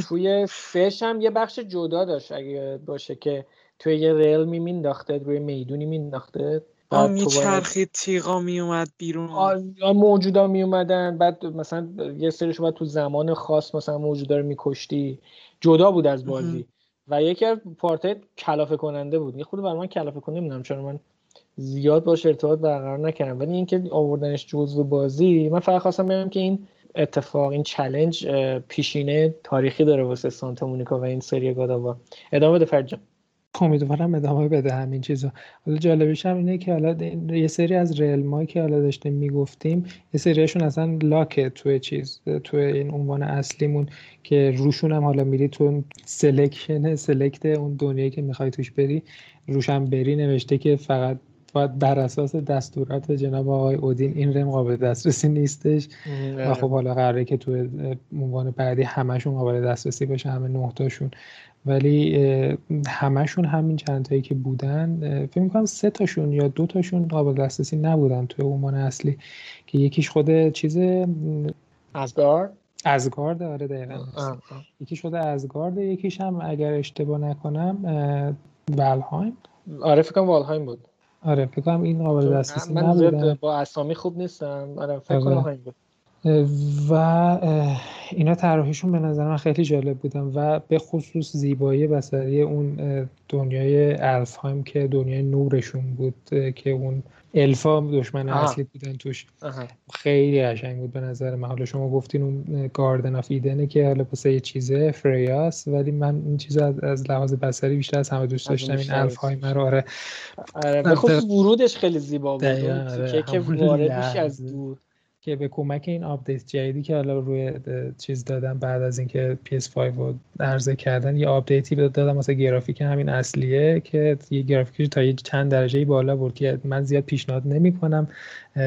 توی فش هم یه بخش جدا داشت اگه باشه که توی یه ریل می مینداخته روی می‌دونی مینداخته آ میچرخید تیغا میومد بیرون. آ موجودا میومدن بعد مثلا یه سریش باید تو زمان خاص مثلا موجودا رو میکشتی. جدا بود از بازی. و یکی از پارت کلافه کننده بود. یه خود برای من کلافه کننده نمی‌دونم چرا من زیاد باش ارتباط برقرار نکردم. ولی اینکه آوردنش جزو بازی من فقط خواستم بگم که این اتفاق این challenge پیشینه تاریخی داره واسه سانتا مونیکا و این سری God of War. ادامه بده فرجان امیدوارم ادامه بده همین چیزا حالا جالبیش هم اینه که حالا یه سری از realm که حالا داشتیم می‌گفتیم یه سریشون اصلا lock ه توی چیز توی این عنوان اصلیمون که روشون هم حالا میری تو selection select اون دنیایی که می‌خوای توش بری روشم بری نوشته که فقط باید بر اساس دستورات جناب آقای اودین این realm قابل دسترسی نیستش. و خب حالا قراره که تو عنوان بعدی همشون قابل دسترسی باشه همه نهتاشون. ولی همشون همین چند تایی که بودن فکر می‌کنم سه تاشون یا دو تاشون قابل دسترسی نبودن توی عنوان اصلی که یکیش خود چیز ازگارد ازگارد آره دقیقا. یکی شده ازگارد یکیش هم اگر اشتباه نکنم ولهایم آره فکر کنم والهایم بود. آره فکر کنم این قابل دسترسی من با اسامی خوب نیستم. آره فکر کنم آره. بود. و اینا طراحیشون به نظر من خیلی جالب بودن و به خصوص زیبایی بسری اون دنیای الفهایم که دنیای نورشون بود که اون الفا دشمن اصلی بودن توش. خیلی قشنگ بود به نظر من. حالا شما گفتین اون گاردن آف ایدنه که حالا پس یه چیزه فریاس ولی من این چیز از, از لحاظ بسری بیشتر از همه دوست داشتم. این الفهایم رو آره. آره به خصوص ورودش خیلی زیبا بود. آره. که واردش از دور. که به کمک این update جدیدی که حالا روی چیز دادن بعد از اینکه PS5 رو عرضه کردن یه update ی دادم واسه گرافیک همین اصلیه که یه گرافیک تا یه چند درجه بالا بود که من زیاد پیشنهاد نمی‌کنم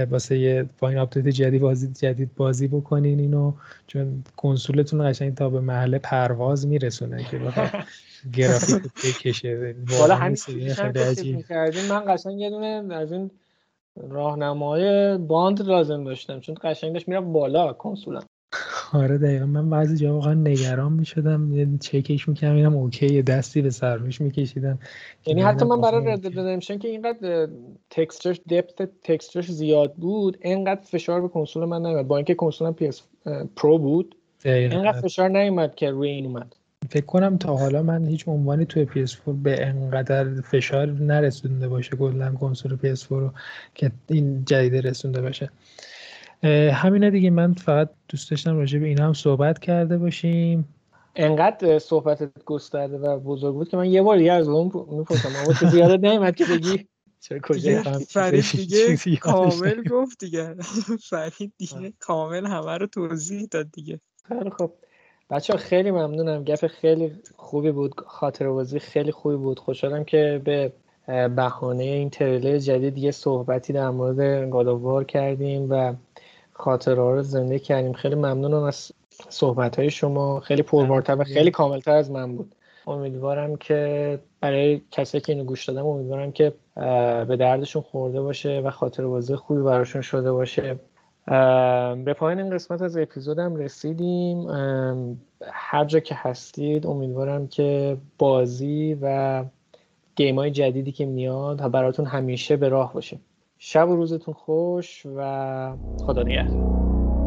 واسه یه با این update جدید بازی جدید بازی بکنین اینو چون کنسولتون قشنگ تا به محل پرواز میرسونه که گرافیک بکشه. والا همین من قشنگ یه دونه از این راهنمای باند لازم داشتم چون قشنگ داشت میرم بالا کنسولم. آره دقیقا من بعضی جا واقعا نگران می‌شدم چکش می‌کردم اینم اوکی دستی به سرمش میکشیدم یعنی حتی من برای رد ردمشن که اینقدر تکسترش دپت تکسترش زیاد بود اینقدر فشار به کنسول من نیومد. با اینکه کنسولم PS پرو بود اینقدر فشار نیومد که روی این اومد. فکر کنم تا حالا من هیچ عنوانی توی PS4 به انقدر فشار نرسونده باشه کلا کنسول PS4 رو که این جدید رسونده باشه. همینه دیگه من فقط دوست داشتم راجع به این هم صحبت کرده باشیم. انقدر صحبت گسترده و بزرگ بود که من یه بار دیگه از اون می‌پرسم اما تو زیاده نیمد که بگی؟ فرید دیگه کامل گفت دیگه. فرید دیگه کامل همه رو توضیح داد دیگه. خیلی خب بچه خیلی ممنونم. گپ خیلی خوبی بود. خاطر بازی خیلی خوبی بود. خوشحالم که به بهانه این تریلر جدید یه صحبتی در مورد گاداوار کردیم و خاطره رو زنده کردیم. خیلی ممنونم از صحبت های شما. خیلی پربارتر و خیلی کاملتر از من بود. امیدوارم که برای کسی که اینو گوش دادم امیدوارم که به دردشون خورده باشه و خاطر بازی خوبی براشون شده باشه. به پایین این قسمت از اپیزودم رسیدیم. هر جا که هستید امیدوارم که بازی و گیم های جدیدی که میاد براتون همیشه به راه باشه شب و روزتون خوش و خدا نگهدار.